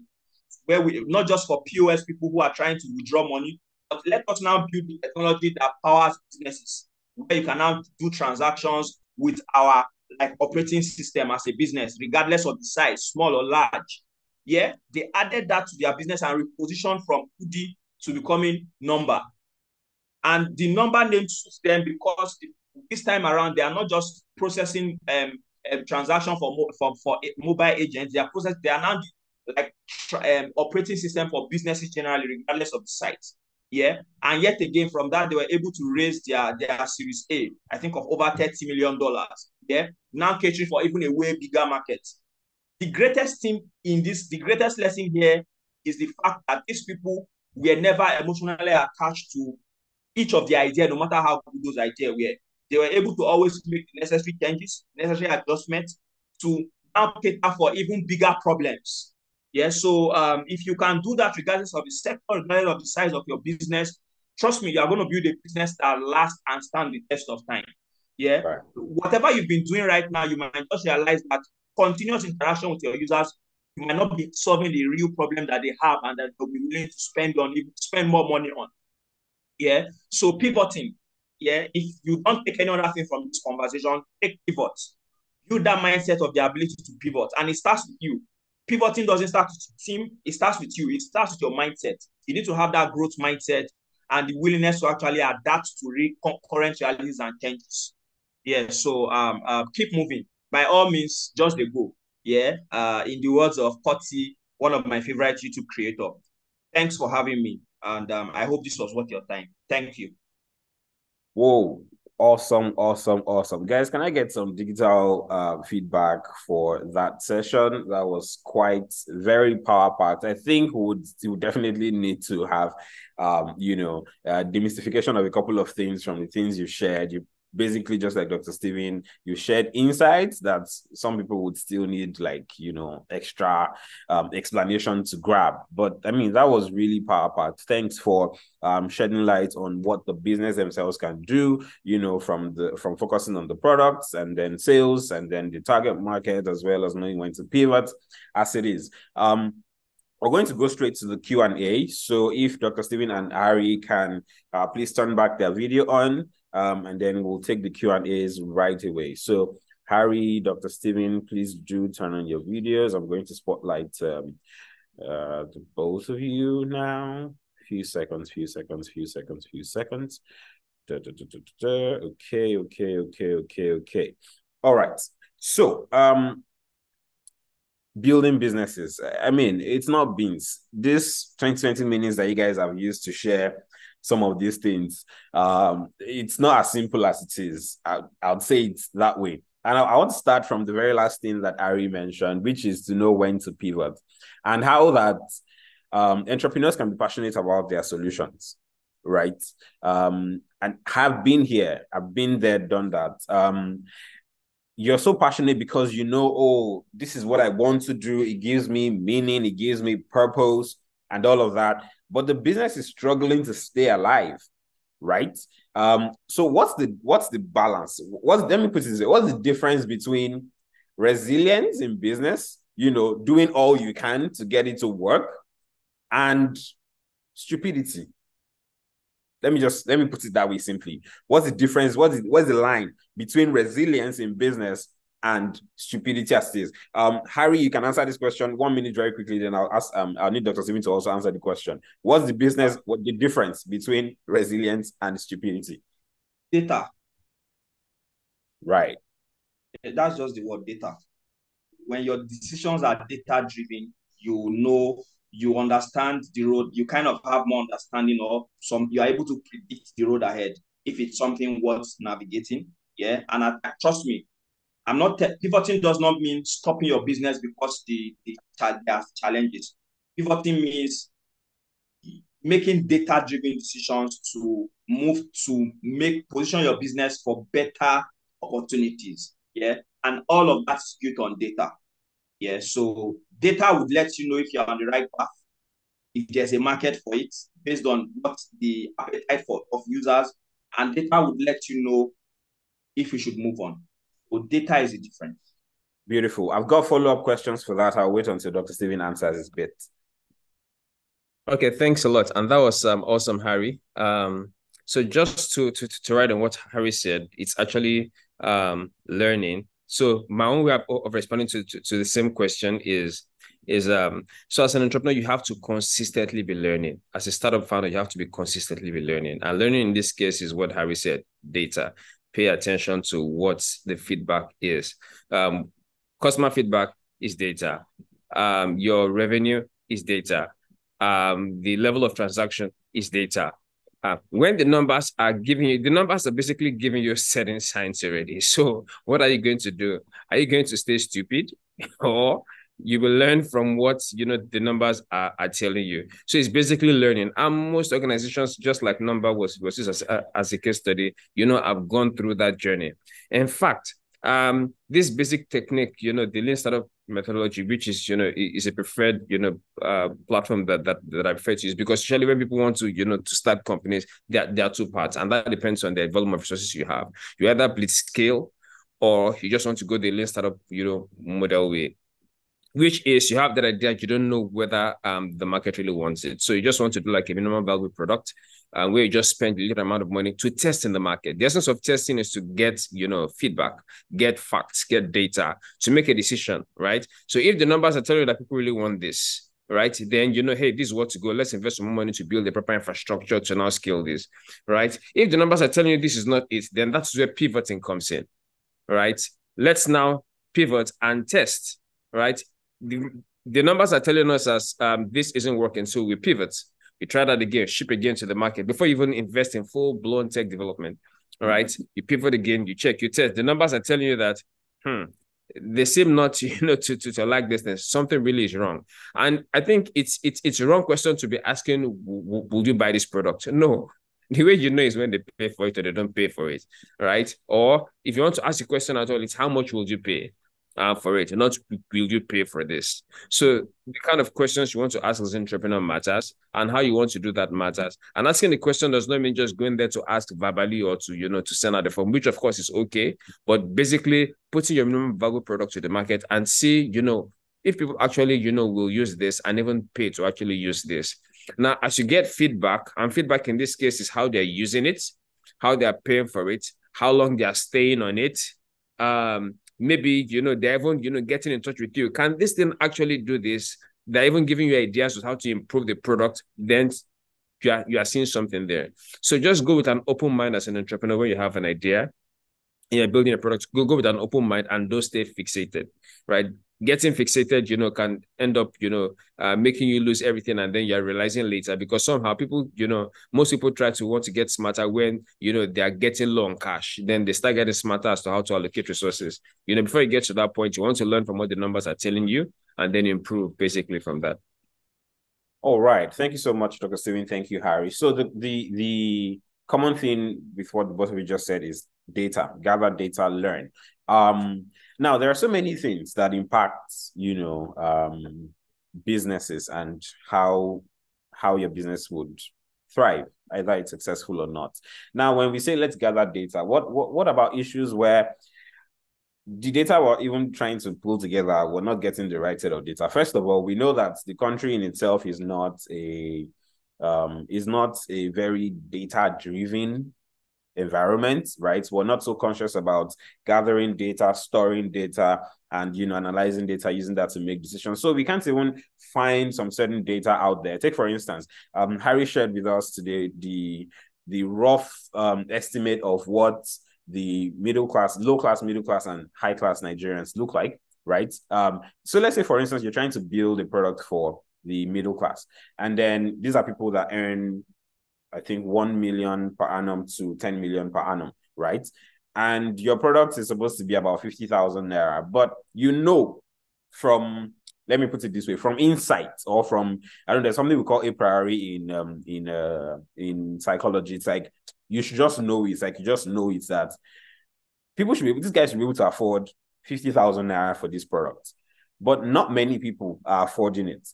where we not just for POS people who are trying to withdraw money, but let us now build the technology that powers businesses, where you can now do transactions with our like operating system as a business, regardless of the size, small or large. Yeah, they added that to their business and repositioned from Kudi to becoming Nomba. And the Nomba name suits them because this time around, they are not just processing um, a transaction for, for, for mobile agents. They are processing, they are now like um, operating system for businesses generally, regardless of the size. Yeah. And yet again, from that, they were able to raise their, their Series A, I think of over $30 million. Yeah. Now catering for even a way bigger market. The greatest thing in this, the greatest lesson here is the fact that these people were never emotionally attached to each of the idea, no matter how good those ideas were. They were able to always make necessary changes, necessary adjustments to now cater for even bigger problems. Yeah, so um, if you can do that regardless of the sector, regardless of the size of your business, trust me, you are going to build a business that lasts and stand the test of time. Yeah, right. whatever you've been doing right now, you might just realize that continuous interaction with your users you might not be solving the real problem that they have and that they'll be willing to spend on spend more money on. Yeah. So pivoting. Yeah. If you don't take any other thing from this conversation, take pivot. Build that mindset of the ability to pivot. And it starts with you. Pivoting doesn't start with team, it starts with you. It starts with your mindset. You need to have that growth mindset and the willingness to actually adapt to re- current realities and changes. Yeah. So um uh, keep moving. By all means, just the go. Yeah. Uh, in the words of Kotzi, one of my favorite YouTube creator. Thanks for having me. And um, I hope this was worth your time. Thank you. Whoa. Awesome, awesome, awesome. Guys, can I get some digital uh, feedback for that session? That was quite very power packed. I think we would still definitely need to have, um, you know, uh, demystification of a couple of things from the things you shared. You basically just like Dr. Stephen, you shared insights that some people would still need like, you know, extra um, explanation to grab. But I mean, that was really power packed. Thanks for um, shedding light on what the business themselves can do, you know, from the from focusing on the products and then sales and then the target market as well as knowing when to pivot as it is. Um, we're going to go straight to the Q&A. So if Dr. Stephen and Harry can uh, please turn back their video on um, and then we'll take the Q and A's right away. So Harry, Dr. Stephen, please do turn on your videos. I'm going to spotlight um, uh, both of you now. Few seconds, few seconds, few seconds, few seconds. Da, da, da, okay, okay, okay, okay, okay. All right. So, um, building businesses. I mean, it's not beans. This 2020 minutes that you guys have used to share some of these things. Um, it's not as simple as it is. I, I would say it's that way. And I, I, want to start from the very last thing that Harry mentioned, which is to know when to pivot and how that um, entrepreneurs can be passionate about their solutions, right? Um, and have been here, I've been there, done that. Um, you're so passionate because you know, oh, this is what I want to do. It gives me meaning, it gives me purpose, and all of that. But the business is struggling to stay alive, right? Um, so what's the what's the balance? What's let me put it this way, what's the difference between resilience in business, you know, doing all you can to get it to work, and stupidity? let me just let me put it that way simply. What's the difference? What is what's the line between resilience in business and stupidity as it is? Um, Harry, you can answer this question one minute very quickly. Then I'll ask. Um, I'll need Dr. Stephen to also answer the question. What's the business? What the difference between resilience and stupidity? Data. Right. That's just the word data. When your decisions are data driven, you know you understand the road, you kind of have more understanding of some you are able to predict the road ahead if it's something worth navigating. Yeah. And I, trust me, I'm not pivoting does not mean stopping your business because the, the there are challenges. Pivoting means making data driven decisions to move to make position your business for better opportunities. Yeah. And all of that is built on data. Yeah, so data would let you know if you're on the right path, if there's a market for it based on what the appetite for of users, and data would let you know if you should move on. So data is a difference. Beautiful. I've got follow-up questions for that. I'll wait until Dr. Stephen answers his bit. Okay, thanks a lot. And that was um, awesome, Harry. Um, so just to, to to write on what Harry said, it's actually um, learning so my own way of, responding to, to, to the same question is is um so as an entrepreneur you have to consistently be learning as a startup founder you have to be consistently be learning and learning in this case is what harry said data pay attention to what the feedback is um customer feedback is data um your revenue is data um the level of transaction is data uh, when the numbers are giving you, the numbers are basically giving you certain signs already. So what are you going to do? Are you going to stay stupid or you will learn from what you know the numbers are, are telling you. So it's basically learning. And most organizations just like Nomba was was as, as a case study you know i've gone through that journey. In fact um this basic technique you know the lean startup methodology, which is you know is a preferred you know uh, platform that that that I prefer to use because usually when people want to you know to start companies, there there are two parts, and that depends on the volume of resources you have. You either blitz scale, or you just want to go the lean startup you know model way which is you have that idea you don't know whether um the market really wants it. So you just want to do like a minimum value product uh, where you just spend a little amount of money to test in the market. The essence of testing is to get you know feedback get facts get data to make a decision right? So if the numbers are telling you that people really want this right then you know hey this is what to go. Let's invest some money to build the proper infrastructure to now scale this right? If the numbers are telling you this is not it then that's where pivoting comes in right? Let's now pivot and test right the, the numbers are telling us as um, this isn't working, so we pivot. We try that again, ship again to the market before you even invest in full blown tech development. All right, you pivot again, you check, you test. The numbers are telling you that, hmm, they seem not you know to, to, to like this. thing. Something really is wrong, and I think it's it's it's a wrong question to be asking. Will you buy this product? No, the way you know is when they pay for it or they don't pay for it, right? Or if you want to ask a question at all, it's how much will you pay? Uh, for it, not will you pay for this? So the kind of questions you want to ask as an entrepreneur matters, and how you want to do that matters. And asking the question does not mean just going there to ask verbally or to you know to send out the form, which of course is okay, but basically putting your minimum value product to the market and see you know if people actually you know will use this and even pay to actually use this. Now, as you get feedback, and feedback in this case is how they're using it, how they are paying for it, how long they are staying on it. Um, maybe you know they're even you know getting in touch with you. Can this thing actually do this? They're even giving you ideas of how to improve the product then you are, you are seeing something there. So just go with an open mind as an entrepreneur when you have an idea. You're building a product. Go go with an open mind and don't stay fixated right getting fixated, you know, can end up, you know, uh, making you lose everything. And then you're realizing later because somehow people, you know, most people try to want to get smarter when, you know, they are getting low on cash. Then they start getting smarter as to how to allocate resources. You know, before you get to that point, you want to learn from what the numbers are telling you and then improve basically from that. All right. Thank you so much, Dr. Stephen. Thank you, Harry. So the the the common thing with what both of you just said is data, gather data, learn. Um, now there are so many things that impact, you know, um, businesses and how how your business would thrive, either it's successful or not. Now, when we say let's gather data, what what, what about issues where the data we're even trying to pull together, we're not getting the right set of data. First of all, we know that the country in itself is not a um, is not a very data driven environment, right? We're not so conscious about gathering data, storing data, and you know, analyzing data, using that to make decisions. So we can't even find some certain data out there. Take for instance, um, Harry shared with us today the the rough um, estimate of what the middle class, low class, middle class, and high class Nigerians look like, right? Um, so let's say, for instance, you're trying to build a product for the middle class, and then these are people that earn I think 1 million per annum to 10 million per annum, right? And your product is supposed to be about 50,000 naira. But you know from let me put it this way from insight or from i don't know there's something we call a priori in um in uh in psychology. It's like you should just know it's like you just know it's that people should be able, this guy should be able to afford 50,000 naira for this product. But not many people are affording it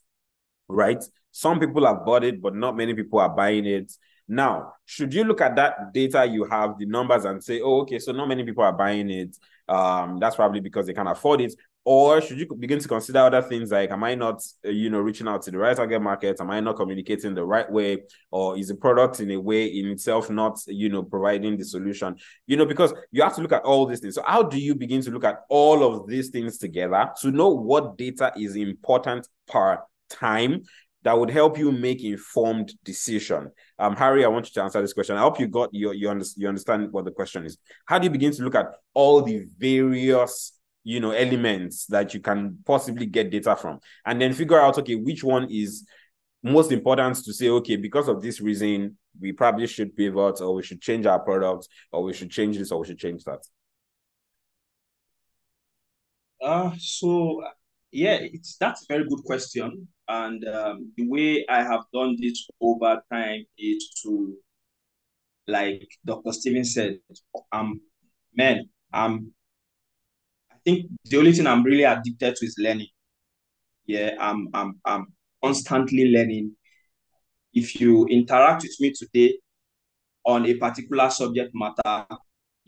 right some people have bought it but not many people are buying it now, should you look at that data you have, the numbers, and say, oh, okay, so not many people are buying it. Um, that's probably because they can't afford it. Or should you begin to consider other things like, am I not, uh, you know, reaching out to the right target market? Am I not communicating the right way? Or is the product in a way in itself not, you know, providing the solution? You know, because you have to look at all these things. So how do you begin to look at all of these things together to know what data is important per time that would help you make informed decision. Um, Harry, I want you to answer this question. I hope you got your you, under, you understand what the question is. How do you begin to look at all the various you know elements that you can possibly get data from, and then figure out okay which one is most important to say okay because of this reason we probably should pivot or we should change our product or we should change this or we should change that. Uh so yeah, it's that's a very good question. And um, the way I have done this over time is to, like Dr. Stephen said, um, man, I'm, I think the only thing I'm really addicted to is learning. Yeah, I'm, I'm, I'm constantly learning. If you interact with me today on a particular subject matter,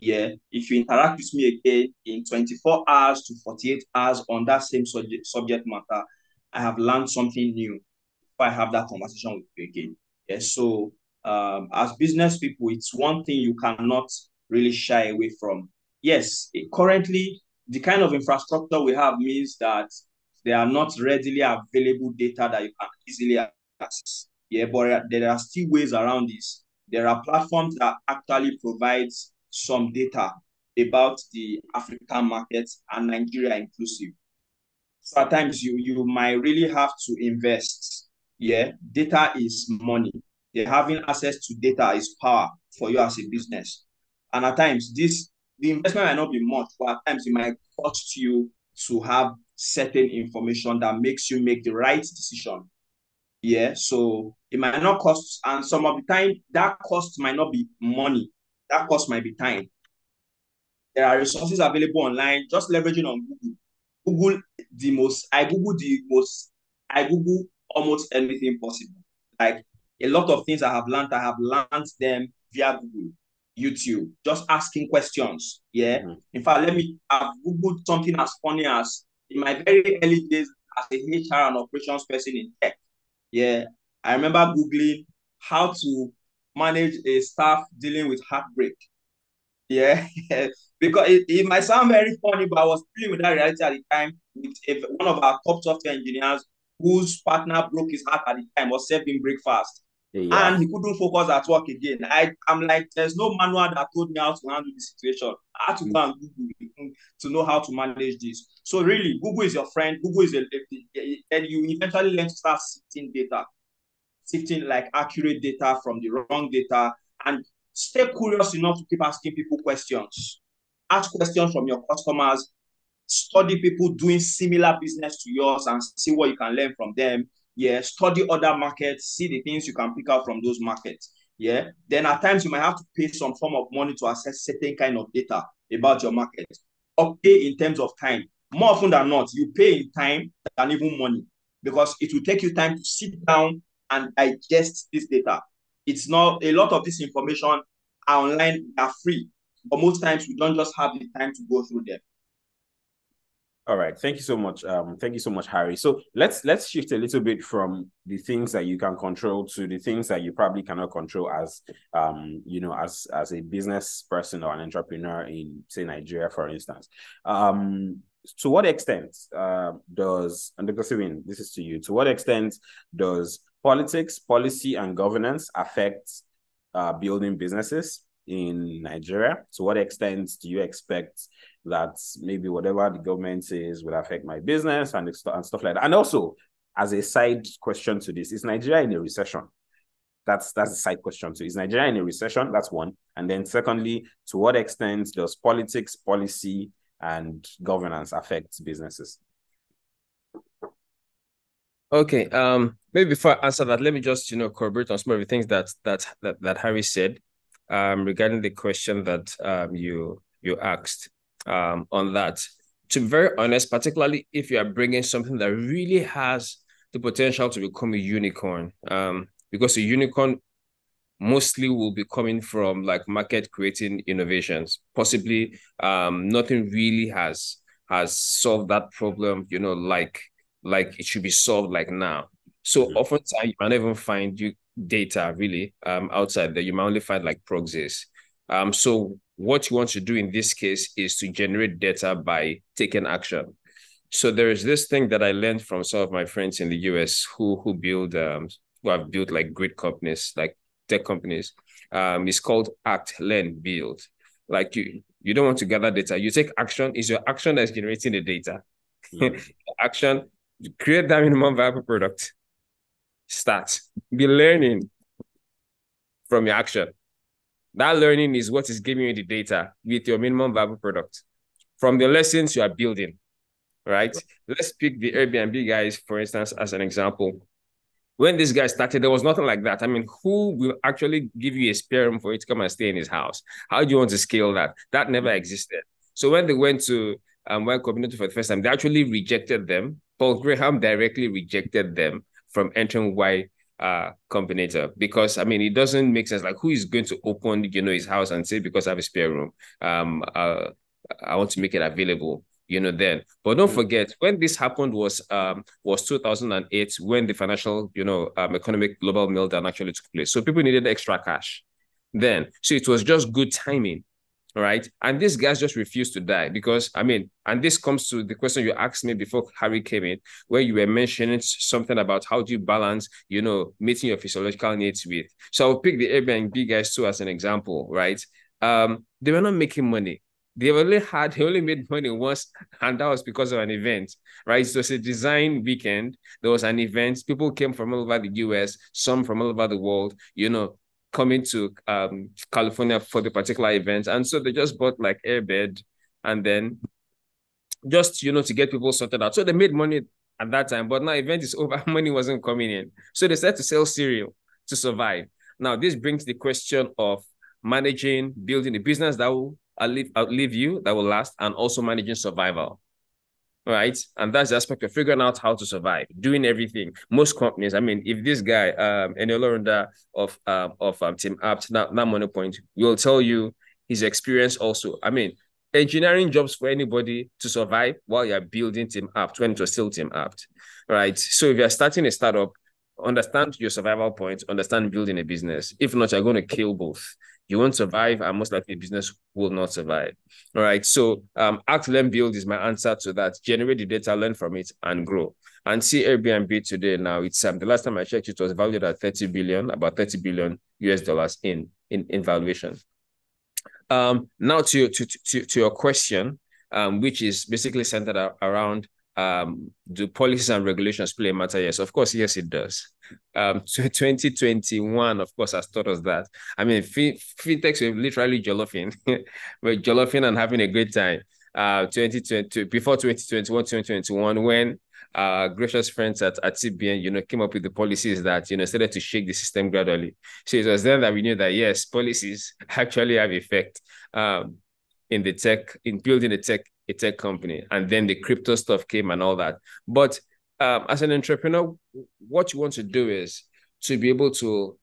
yeah, if you interact with me again in 24 hours to 48 hours on that same subject, subject matter, I have learned something new if I have that conversation with you again. Yes, so um, as business people, it's one thing you cannot really shy away from. Yes, currently the kind of infrastructure we have means that there are not readily available data that you can easily access. Yeah, but there are still ways around this. There are platforms that actually provides some data about the African market and Nigeria inclusive. So at times you you might really have to invest. Yeah, data is money. Yeah, having access to data is power for you as a business. And at times this the investment might not be much, but at times it might cost you to have certain information that makes you make the right decision. Yeah, so it might not cost, and some of the time that cost might not be money, that cost might be time. There are resources available online, just leveraging on Google. Google the most, I Google the most, I Google almost anything possible. Like a lot of things I have learned, I have learned them via Google, YouTube, just asking questions. Yeah. Mm-hmm. In fact, let me, I've Googled something as funny as in my very early days as a HR and operations person in tech. Yeah. I remember Googling how to manage a staff dealing with heartbreak. Yeah, because it, it might sound very funny, but I was dealing with that reality at the time with a, one of our top software engineers whose partner broke his heart at the time was serving breakfast. Yeah. And he couldn't focus at work again. I, I'm like, there's no manual that told me how to handle the situation. I had to go and Google to know how to manage this. So really, Google is your friend. Google is a, and you eventually learn to start sifting data, sifting like accurate data from the wrong data, and stay curious enough to keep asking people questions. Ask questions from your customers. Study people doing similar business to yours and see what you can learn from them yeah, study other markets, see the things you can pick out from those markets. Yeah. Then at times you might have to pay some form of money to access certain kind of data about your market. Or pay in terms of time. More often than not, you pay in time than even money because it will take you time to sit down and digest this data. It's not a lot of this information are online, are free, but most times we don't just have the time to go through them. All right. Thank you so much. Um, thank you so much, Harry. So let's let's shift a little bit from the things that you can control to the things that you probably cannot control as um, you know, as as a business person or an entrepreneur in say Nigeria, for instance. Um, to what extent uh, does and Dr. Sewin, this is to you, to what extent does politics, policy, and governance affect uh, building businesses in Nigeria? To what extent do you expect that maybe whatever the government says will affect my business and, and stuff like that. And also, as a side question to this, is Nigeria in a recession? That's that's a side question. So is Nigeria in a recession? That's one. And then secondly, to what extent does politics, policy, and governance affect businesses? Okay. Um, maybe before I answer that, let me just you know corroborate on some of the things that that that, that Harry said um, regarding the question that um, you you asked um, on that. To be very honest, particularly if you are bringing something that really has the potential to become a unicorn, um, because a unicorn mostly will be coming from like market creating innovations. Possibly, um, nothing really has has solved that problem. You know, like like it should be solved like now. So mm-hmm. oftentimes you might even find you data really um outside there. You might only find like proxies. Um, so what you want to do in this case is to generate data by taking action. So there is this thing that I learned from some of my friends in the US who who build um, who have built like great companies, like tech companies. Um, it's called act, learn, build. Like you, you don't want to gather data. You take action. Is your action that's generating the data? Mm. action. Create that minimum viable product. Start. Be learning from your action. That learning is what is giving you the data with your minimum viable product from the lessons you are building, right? Let's pick the Airbnb guys, for instance, as an example. When this guy started, there was nothing like that. I mean, who will actually give you a spare room for you to come and stay in his house? How do you want to scale that? That never existed. So when they went to um, when community for the first time, they actually rejected them. Paul Graham directly rejected them from entering Y uh combinator because I mean it doesn't make sense. Like who is going to open you know his house and say because I have a spare room, um, uh, I want to make it available. You know then, but don't mm-hmm. forget when this happened was um was 2008 when the financial you know um economic global meltdown actually took place. So people needed extra cash then. So it was just good timing right? And these guys just refuse to die because, I mean, and this comes to the question you asked me before Harry came in, where you were mentioning something about how do you balance, you know, meeting your physiological needs with. So I'll pick the Airbnb guys too as an example, right? Um, they were not making money. They only had, they only made money once, and that was because of an event, right? So it's a design weekend. There was an event. People came from all over the US, some from all over the world. You know, coming to um, California for the particular event. And so they just bought like airbed and then just, you know, to get people sorted out. So they made money at that time, but now event is over, money wasn't coming in. So they started to sell cereal to survive. Now, this brings the question of managing, building a business that will outlive, outlive you, that will last, and also managing survival right? And that's the aspect of figuring out how to survive, doing everything. Most companies, I mean, if this guy, um, Enio of um, of um, Team Apt, that, that Moniepoint, will tell you his experience also. I mean, engineering jobs for anybody to survive while you're building Team Apt when it was still Team Apt, right? So if you're starting a startup, understand your survival points, understand building a business. If not, you're going to kill both you won't survive, and most likely business will not survive. All right. So um, act, learn, build is my answer to that. Generate the data, learn from it, and grow. And see Airbnb today now, it's um, the last time I checked, it was valued at 30 billion, about 30 billion US dollars in in, in valuation. Um, now to, to, to, to your question, um, which is basically centered around um, do policies and regulations play a matter? Yes, of course, yes, it does. Um, 2021, of course, has taught us that. I mean, fintechs were literally jollofing, we're jollofing and having a great time. Uh, 2020 before 2021, 2021, when uh, gracious friends at, at CBN, you know, came up with the policies that, you know, started to shake the system gradually. So it was then that we knew that, yes, policies actually have effect um, in the tech, in building a tech a tech company, and then the crypto stuff came and all that. But um, as an entrepreneur, what you want to do is to be able to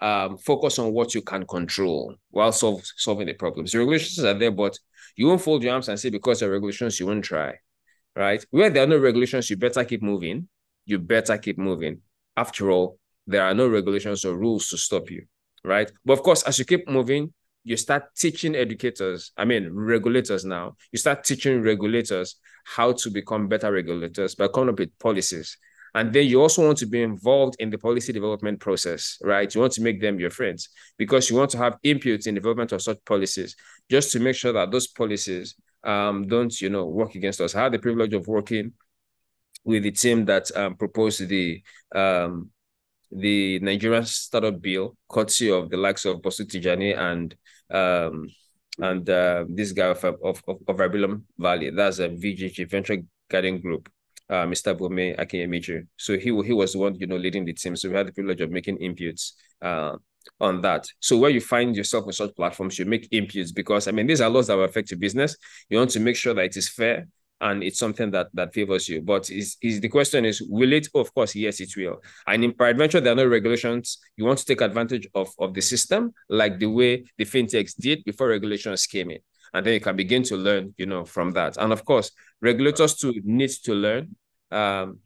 um, focus on what you can control while solve, solving the problems. The regulations are there, but you won't fold your arms and say because there are regulations, you won't try, right? Where there are no regulations, you better keep moving. You better keep moving. After all, there are no regulations or rules to stop you, right? But of course, as you keep moving, you start teaching educators, I mean, regulators now, you start teaching regulators how to become better regulators by coming up with policies. And then you also want to be involved in the policy development process, right? You want to make them your friends because you want to have input in the development of such policies, just to make sure that those policies um, don't, you know, work against us. I had the privilege of working with the team that um, proposed the um, the Nigerian startup bill, courtesy of the likes of Bosun Tijani and um, and uh, this guy of of of, of Valley. That's a VGG Venture Garden Group. Uh, Mr. Bome Akinyemichi. So he he was the one, you know, leading the team. So we had the privilege of making inputs uh, on that. So where you find yourself on such platforms, you make inputs because I mean these are laws that will affect your business. You want to make sure that it is fair and it's something that that favors you. But is is the question is will it? Of course, yes, it will. And in peradventure, there are no regulations. You want to take advantage of of the system like the way the fintechs did before regulations came in, and then you can begin to learn, you know, from that. And of course, regulators too need to learn. Um,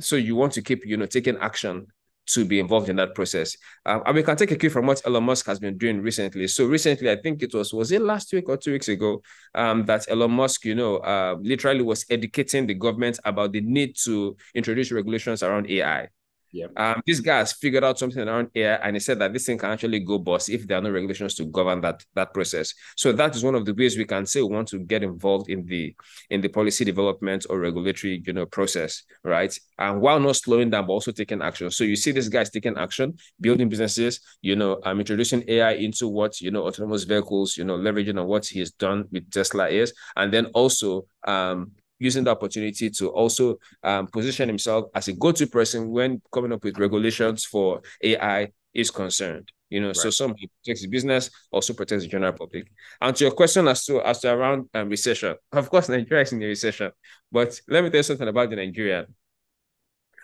so you want to keep, you know, taking action to be involved in that process. Um, and we can take a cue from what Elon Musk has been doing recently. So recently, I think it was was it last week or two weeks ago, um, that Elon Musk, you know, uh, literally was educating the government about the need to introduce regulations around AI. Yeah. Um, this guy has figured out something around AI, and he said that this thing can actually go bust if there are no regulations to govern that that process. So that is one of the ways we can say we want to get involved in the in the policy development or regulatory, you know, process, right? And while not slowing down, but also taking action. So you see this guy's taking action, building businesses, you know, um, introducing AI into what you know autonomous vehicles, you know, leveraging on what he has done with Tesla is, and then also um using the opportunity to also um, position himself as a go-to person when coming up with regulations for AI is concerned. You know, right. so some protects the business, also protects the general public. And to your question as to as to around um, recession, of course, Nigeria is in a recession, but let me tell you something about the Nigerian.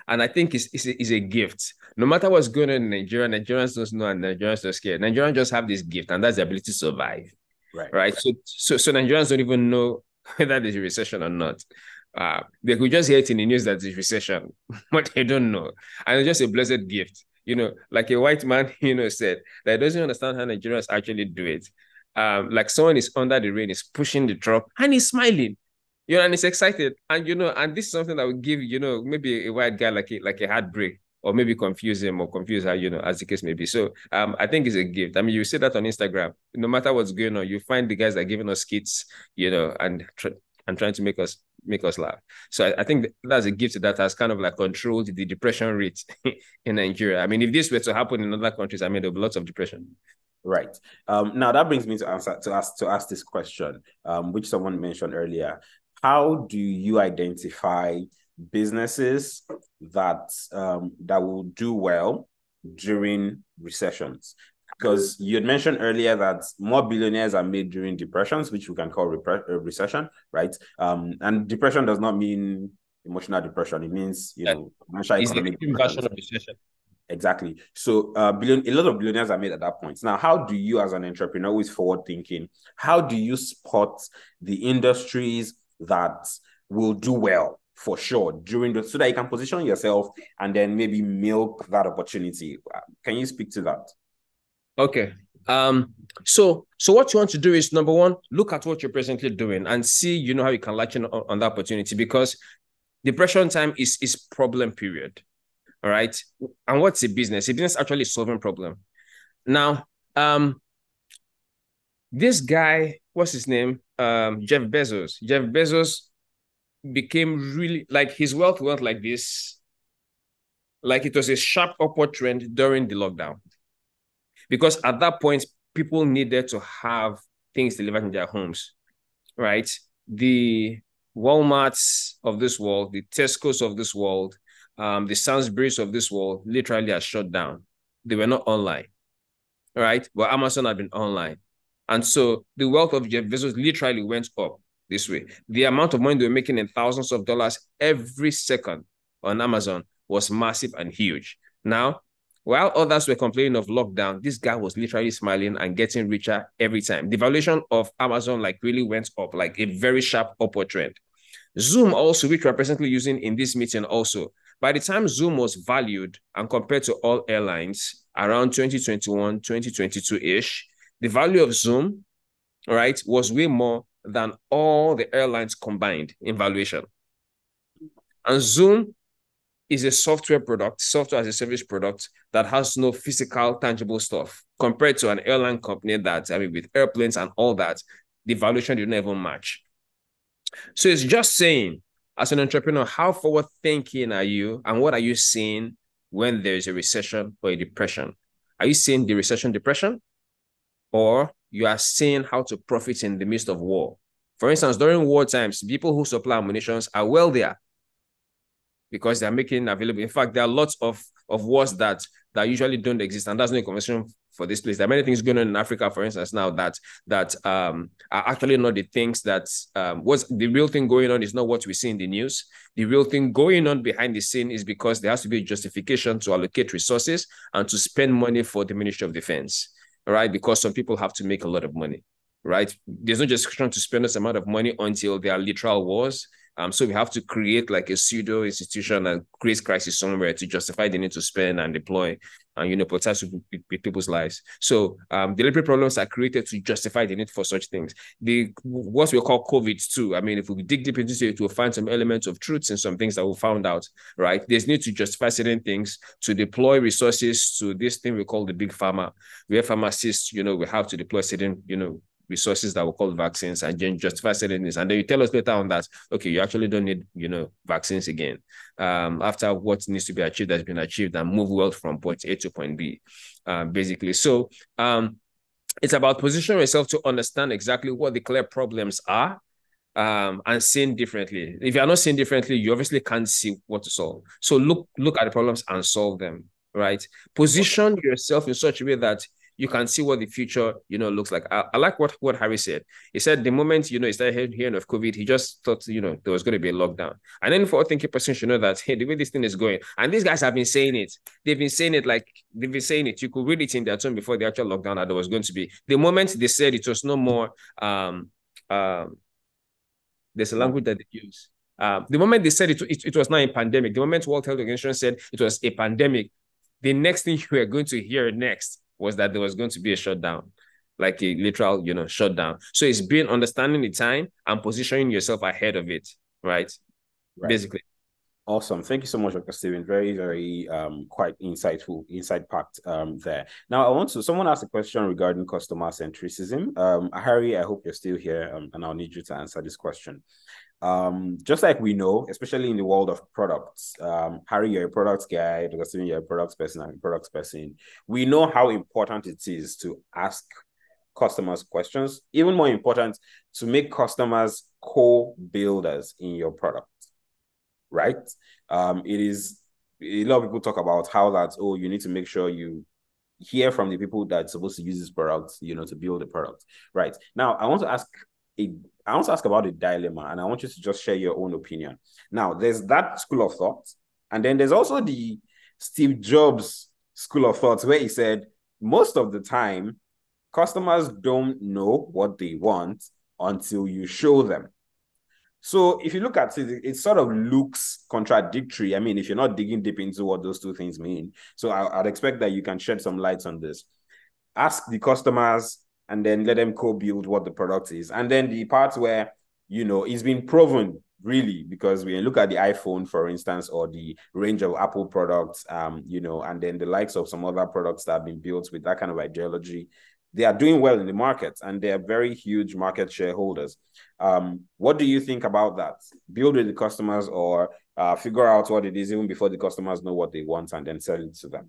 And I think it's, it's, a, it's a gift. No matter what's going on in Nigeria, Nigerians don't know and Nigerians don't scared. Nigerians just have this gift, and that's the ability to survive. Right. Right. So so so Nigerians don't even know whether there's a recession or not. Uh, they could just hear it in the news that there's recession, but they don't know. And it's just a blessed gift. You know, like a white man, you know, said that doesn't understand how Nigerians actually do it. Um, like someone is under the rain, is pushing the truck, and he's smiling. You know, and he's excited. And you know, and this is something that would give, you know, maybe a white guy like a like a heartbreak or maybe confuse him or confuse her, you know, as the case may be. So um, I think it's a gift. I mean, you see that on Instagram. No matter what's going on, you find the guys that are giving us skits, you know, and tr- and trying to make us make us laugh. So I, I, think that's a gift that has kind of like controlled the depression rate in Nigeria. I mean, if this were to happen in other countries, I mean, there'll be lots of depression. Right. Um, now that brings me to answer to ask to ask this question, um, which someone mentioned earlier. How do you identify businesses that um, that will do well during recessions because you had mentioned earlier that more billionaires are made during depressions, which we can call repre- uh, recession, right? Um, and depression does not mean emotional depression; it means you know financial economic version of recession. Exactly. So, uh, billion a lot of billionaires are made at that point. Now, how do you, as an entrepreneur, who is forward thinking, how do you spot the industries that will do well for sure during the so that you can position yourself and then maybe milk that opportunity. Can you speak to that? Okay. Um, so so what you want to do is number one, look at what you're presently doing and see, you know, how you can latch on, on that opportunity because Depression time is is problem period. All right. And what's a business? A business actually solving problem. Now, um, this guy, what's his name? Um, Jeff Bezos. Jeff Bezos became really like his wealth went like this. Like it was a sharp upward trend during the lockdown. Because at that point, people needed to have things delivered in their homes, right? The Walmarts of this world, the Tesco's of this world, um, the Sainsbury's of this world literally are shut down. They were not online, right? But Amazon had been online. And so the wealth of Jeff Bezos literally went up this way. The amount of money they were making in thousands of dollars every second on Amazon was massive and huge. Now, while others were complaining of lockdown, this guy was literally smiling and getting richer every time. The valuation of Amazon like really went up, like a very sharp upward trend. Zoom also, which we're presently using in this meeting also, by the time Zoom was valued and compared to all airlines around 2021, 2022-ish, the value of Zoom, right, was way more than all the airlines combined in valuation. And Zoom is a software product, software as a service product that has no physical, tangible stuff compared to an airline company that, I mean, with airplanes and all that, the valuation did not even match. So it's just saying, as an entrepreneur, how forward thinking are you and what are you seeing when there's a recession or a depression? Are you seeing the recession depression? Or you are seeing how to profit in the midst of war? For instance, during war times, people who supply munitions are wealthier because they're making available. In fact, there are lots of, of wars that that usually don't exist, and that's no conversation for this place. There are many things going on in Africa, for instance, now that that um, are actually not the things that um, what's the real thing going on is not what we see in the news. The real thing going on behind the scene is because there has to be a justification to allocate resources and to spend money for the Ministry of Defense, right? Because some people have to make a lot of money, right? There's no just trying to spend this amount of money until there are literal wars um, so we have to create like a pseudo institution and create crisis somewhere to justify the need to spend and deploy and you know protect with, with people's lives. So um, delivery problems are created to justify the need for such things. The what we call COVID too. I mean, if we dig deep into it, we'll find some elements of truths and some things that we found out. Right? There's need to justify certain things to deploy resources to this thing we call the big pharma, where pharmacists, you know, we have to deploy certain, you know, resources that were called vaccines and then justify certain things. And then you tell us later on that, okay, you actually don't need, you know, vaccines again. Um, after what needs to be achieved has been achieved and move wealth from point A to point B, uh, basically. So um, it's about positioning yourself to understand exactly what the clear problems are um, and seeing differently. If you're not seeing differently, you obviously can't see what to solve. So look, look at the problems and solve them, right? Position yourself in such a way that you can see what the future, you know, looks like. I, I, like what, what Harry said. He said the moment, you know, he started hearing of COVID, he just thought, you know, there was going to be a lockdown. And then for thinking person should know that, hey, the way this thing is going, and these guys have been saying it. They've been saying it like they've been saying it. You could read it in their tone before the actual lockdown that there was going to be. The moment they said it was no more, um, um, there's a language that they use. Um, the moment they said it, it, it was not a pandemic, the moment World Health Organization said it was a pandemic, the next thing you are going to hear next was that there was going to be a shutdown, like a literal, you know, shutdown. So it's been understanding the time and positioning yourself ahead of it, right? right. Basically. Awesome. Thank you so much, Dr. Stephen. Very, very um quite insightful, insight packed um there. Now I want to someone asked a question regarding customer centricism. Um Harry, I hope you're still here um, and I'll need you to answer this question um, just like we know, especially in the world of products, um, Harry, you're a products guy, Dr. You're a products person, I'm a products person. We know how important it is to ask customers questions, even more important, to make customers co-builders in your product, right? Um, it is, a lot of people talk about how that, oh, you need to make sure you hear from the people that's supposed to use this product, you know, to build the product, right? Now, I want to ask a I want to ask about the dilemma, and I want you to just share your own opinion. Now, there's that school of thought, and then there's also the Steve Jobs school of thought, where he said most of the time customers don't know what they want until you show them. So if you look at it, it sort of looks contradictory. I mean, if you're not digging deep into what those two things mean, so I, would expect that you can shed some lights on this. Ask the customers and then let them co-build what the product is. And then the part where, you know, it's been proven really because we look at the iphone for instance or the range of apple products um you know and then the likes of some other products that have been built with that kind of ideology they are doing well in the market and they are very huge market shareholders. Um what do you think about that? Build with the customers or uh, figure out what it is even before the customers know what they want and then sell it to them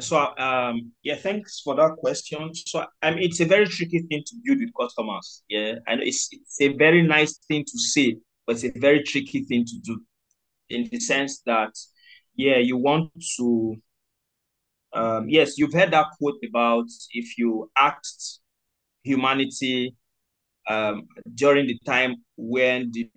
so um yeah thanks for that question. So i mean it's a very tricky thing to build with customers yeah. And it's it's a very nice thing to say but it's a very tricky thing to do in the sense that yeah you want to um yes you've heard that quote about if you asked humanity um during the time when the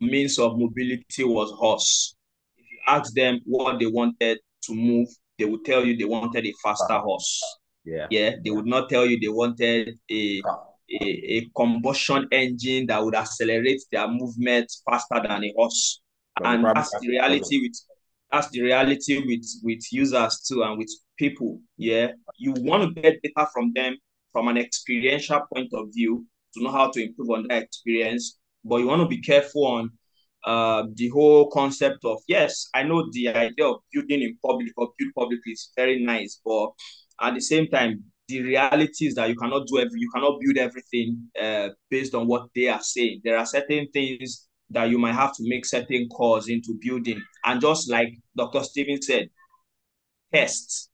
means of mobility was horse if you ask them what they wanted to move they would tell you they wanted a faster horse. Yeah. Yeah. They would not tell you they wanted a, a, a combustion engine that would accelerate their movement faster than a horse. But and that's the reality with that's the reality with with users too and with people. Yeah. You want to get data from them from an experiential point of view to know how to improve on that experience. But you want to be careful on uh, the whole concept of yes, I know the idea of building in public or build publicly is very nice, but at the same time, the reality is that you cannot do every, you cannot build everything uh, based on what they are saying. There are certain things that you might have to make certain calls into building, and just like Dr. Stephen said, test,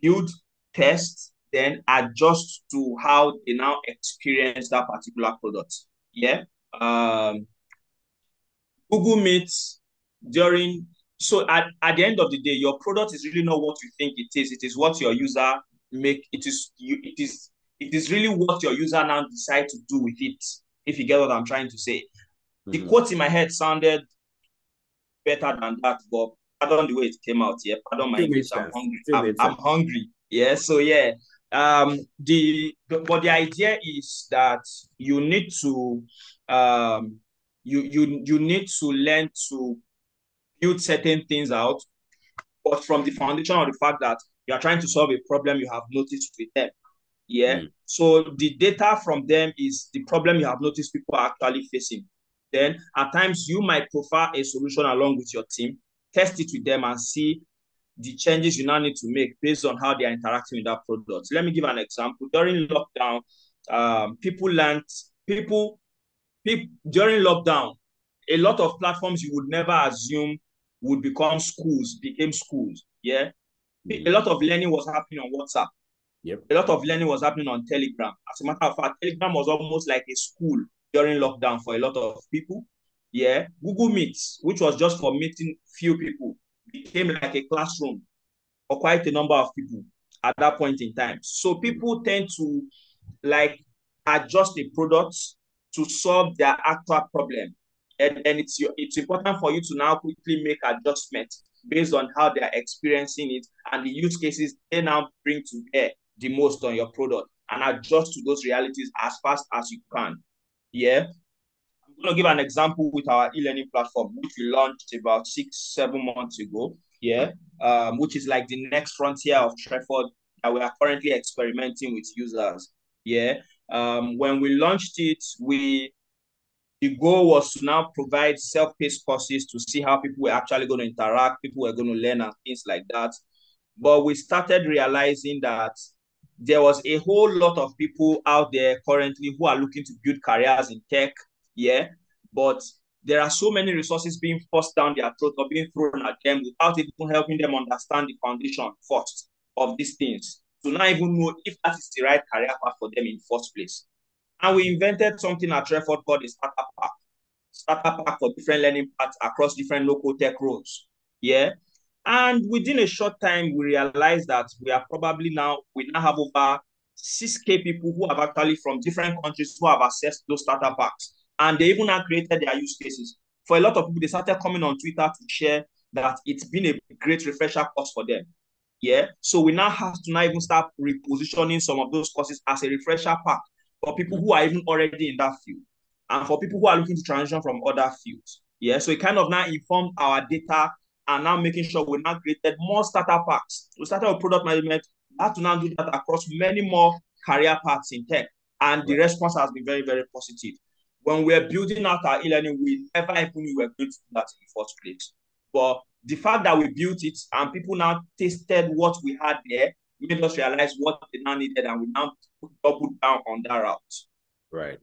build, test, then adjust to how they now experience that particular product. Yeah. Um, Google Meets during so at, at the end of the day, your product is really not what you think it is. It is what your user make it is you it is it is really what your user now decide to do with it, if you get what I'm trying to say. Mm-hmm. The quote in my head sounded better than that, but pardon the way it came out. Yeah, pardon my English. I'm hungry. I'm, I'm, hungry. Yeah. So yeah. Um the, the but the idea is that you need to um you you you need to learn to build certain things out, but from the foundation of the fact that you are trying to solve a problem you have noticed with them. Yeah. Mm. So the data from them is the problem you have noticed people are actually facing. Then at times you might prefer a solution along with your team, test it with them and see the changes you now need to make based on how they are interacting with that product. Let me give an example. During lockdown, um, people learned people people during lockdown, a lot of platforms you would never assume would become schools became schools. Yeah. Mm-hmm. A lot of learning was happening on WhatsApp. Yep. A lot of learning was happening on Telegram. As a matter of fact, Telegram was almost like a school during lockdown for a lot of people. Yeah. Google Meets, which was just for meeting few people, became like a classroom for quite a number of people at that point in time. So people tend to like adjust the products to solve their actual problem. And, and it's it's important for you to now quickly make adjustments based on how they are experiencing it and the use cases they now bring to bear the most on your product and adjust to those realities as fast as you can. Yeah. I'm going to give an example with our e-learning platform, which we launched about six, seven months ago. Yeah. Um, which is like the next frontier of Treford that we are currently experimenting with users. Yeah. Um, when we launched it, we the goal was to now provide self-paced courses to see how people were actually going to interact, people were going to learn and things like that. But we started realizing that there was a whole lot of people out there currently who are looking to build careers in tech, yeah, but there are so many resources being forced down their throat or being thrown at them without even helping them understand the foundation first of these things to not even know if that is the right career path for them in first place. And we invented something at Treford called the Startup Pack. Startup Pack for different learning paths across different local tech roles. Yeah. And within a short time, we realized that we are probably now, we now have over 6K people who have actually from different countries who have accessed those startup packs. And they even have created their use cases. For a lot of people, they started coming on Twitter to share that it's been a great refresher course for them. Yeah. So we now have to now even start repositioning some of those courses as a refresher pack for people who are even already in that field and for people who are looking to transition from other fields. Yeah. So it kind of now informed our data and now making sure we now created more starter packs. We started with product management. We have to now do that across many more career paths in tech. And the response has been very, very positive. when we're building out our e-learning, we never even knew we were going to do that in the first place. But the fact that we built it and people now tasted what we had there made us realize what they now needed, and we now doubled down on that route. Right.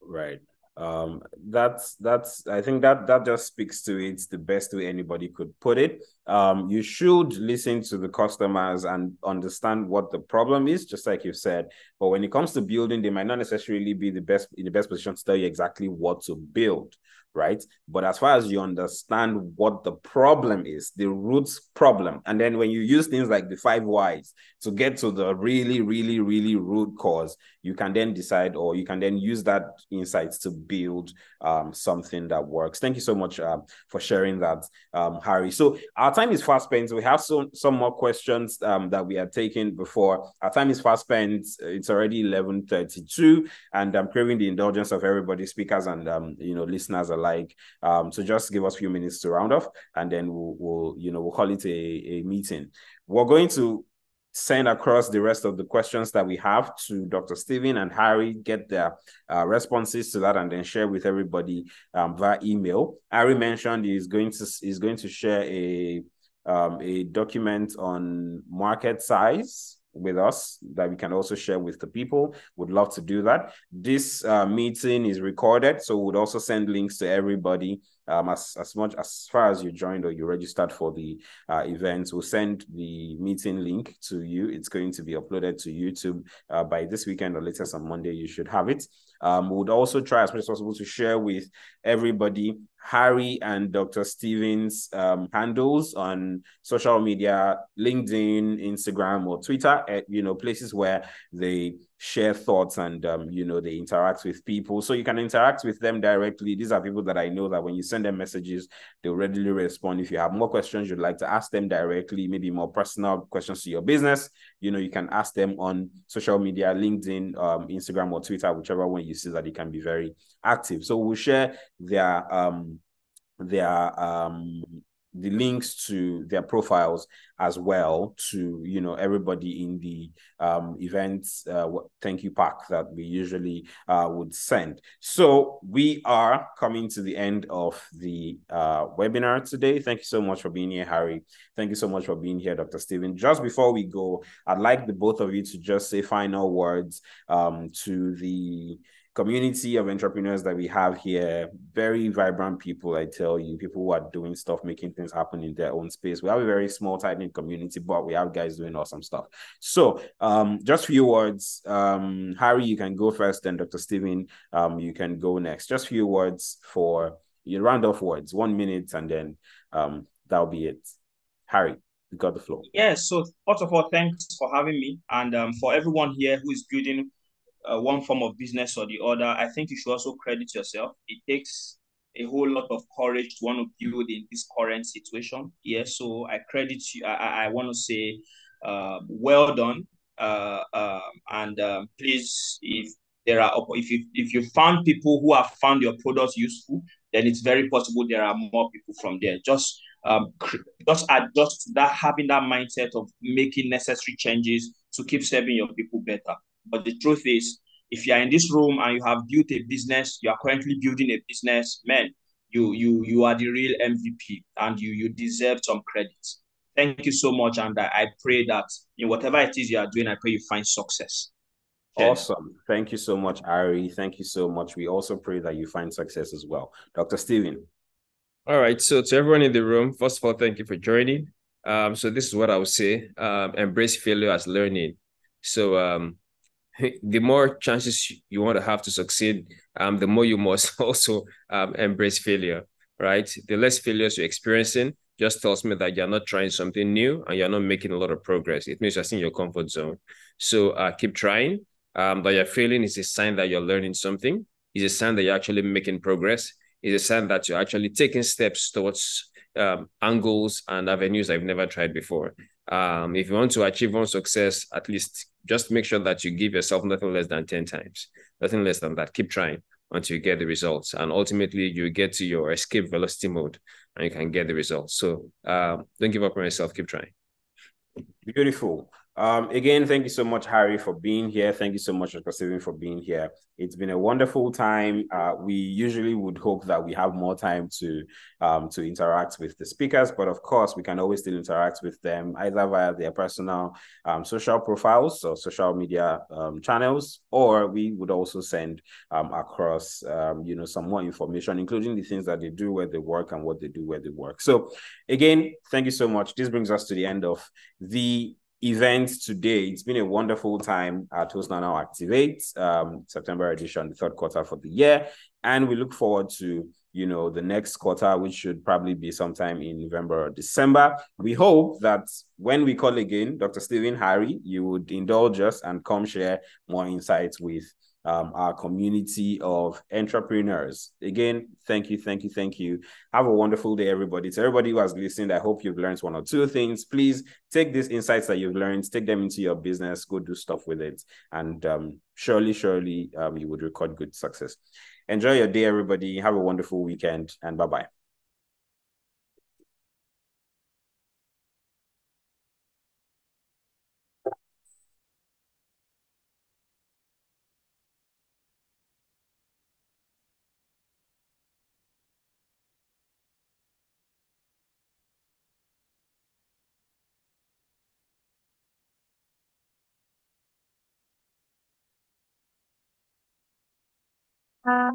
Right um that's that's i think that that just speaks to it the best way anybody could put it um you should listen to the customers and understand what the problem is just like you said but when it comes to building they might not necessarily be the best in the best position to tell you exactly what to build right? But as far as you understand what the problem is, the root problem, and then when you use things like the five whys to get to the really, really, really root cause, you can then decide or you can then use that insights to build um, something that works. Thank you so much um, for sharing that, um, Harry. So our time is fast spent. We have some some more questions um, that we had taken before. Our time is fast spent. It's already eleven thirty two, and I'm craving the indulgence of everybody, speakers and um, you know listeners alike. So just give us a few minutes to round off, and then we'll, we'll you know we'll call it a, a meeting. We're going to send across the rest of the questions that we have to Dr. Stephen and Harry, get their uh, responses to that, and then share with everybody um, via email. Harry mentioned he's going to is going to share a um, a document on market size with us that we can also share with the people. Would love to do that. This uh, meeting is recorded, so we'd also send links to everybody. Um, as as much as far as you joined or you registered for the uh, event, we'll send the meeting link to you. It's going to be uploaded to YouTube uh, by this weekend or latest on Monday. You should have it. Um, we would also try as much as possible to share with everybody Harry and Dr. Stephens um, handles on social media, LinkedIn, Instagram, or Twitter, at, eh, you know, places where they share thoughts and um, you know they interact with people. So you can interact with them directly. These are people that i know that when you send them messages they'll readily respond. If you have more questions you'd like to ask them directly maybe more personal questions to your business you know you can ask them on social media linkedin um, instagram or twitter whichever one you see that they can be very active. So we'll share their um their um the links to their profiles as well to you know everybody in the um events uh, thank you pack that we usually uh, would send. So we are coming to the end of the uh, webinar today. Thank you so much for being here harry. Thank you so much for being here dr stephen just before we go i'd like the both of you to just say final words um, to the community of entrepreneurs that we have here, very vibrant people, I tell you, people who are doing stuff, making things happen in their own space. We have a very small, tight knit community, but we have guys doing awesome stuff. So, um, just a few words. Um, Harry, you can go first, then Dr. Stephen, um, you can go next. Just a few words for your round off words, one minute, and then um, that'll be it. Harry, you got the floor. Yeah, so first of all, thanks for having me. And um, for everyone here who is building uh, one form of business or the other, I think you should also credit yourself. It takes a whole lot of courage to want to build in this current situation. Yeah, so I credit you. I, I want to say, uh, well done. Uh, uh, and um, please, if there are if you if you found people who have found your products useful, then it's very possible there are more people from there. Just um, just adjust that, having that mindset of making necessary changes to keep serving your people better. But the truth is, if you are in this room and you have built a business, you are currently building a business, man, you you you are the real MVP and you you deserve some credit. Thank you so much, and I, I pray that in whatever it is you are doing, I pray you find success. Awesome. Thank you so much, Ari. Thank you so much. We also pray that you find success as well. Dr. Stephen. All right. So to everyone in the room, first of all, thank you for joining. Um, so this is what I would say. Um, embrace failure as learning. So um, the more chances you want to have to succeed, um, the more you must also um, embrace failure, right? The less failures you're experiencing just tells me that you're not trying something new and you're not making a lot of progress. It means you're in your comfort zone. So uh, keep trying. Um, that you're failing is a sign that you're learning something. It's a sign that you're actually making progress. It's a sign that you're actually taking steps towards um, angles and avenues I've never tried before. Um, if you want to achieve one success, at least just make sure that you give yourself nothing less than 10 times, nothing less than that. Keep trying until you get the results. And ultimately, you get to your escape velocity mode and you can get the results. So um, don't give up on yourself. Keep trying. Beautiful. Um, again, thank you so much, Harry, for being here. Thank you so much, Dr. For being here. It's been a wonderful time. Uh, we usually would hope that we have more time to um, to interact with the speakers, but of course, we can always still interact with them either via their personal um, social profiles or social media um, channels, or we would also send um, across, um, you know, some more information, including the things that they do where they work and what they do where they work. So, again, thank you so much. This brings us to the end of the events today. It's been a wonderful time at Host Now Activate, um, September edition, the third quarter for the year. And we look forward to, you know, the next quarter, which should probably be sometime in November or December. We hope that when we call again, Dr. Stephen Harry, you would indulge us and come share more insights with um, our community of entrepreneurs. Again, thank you, thank you, thank you. Have a wonderful day, everybody. To everybody who has listened, I hope you've learned one or two things. Please take these insights that you've learned, take them into your business, go do stuff with it, and um, surely, surely, um, you would record good success. Enjoy your day, everybody. Have a wonderful weekend, and bye bye. à,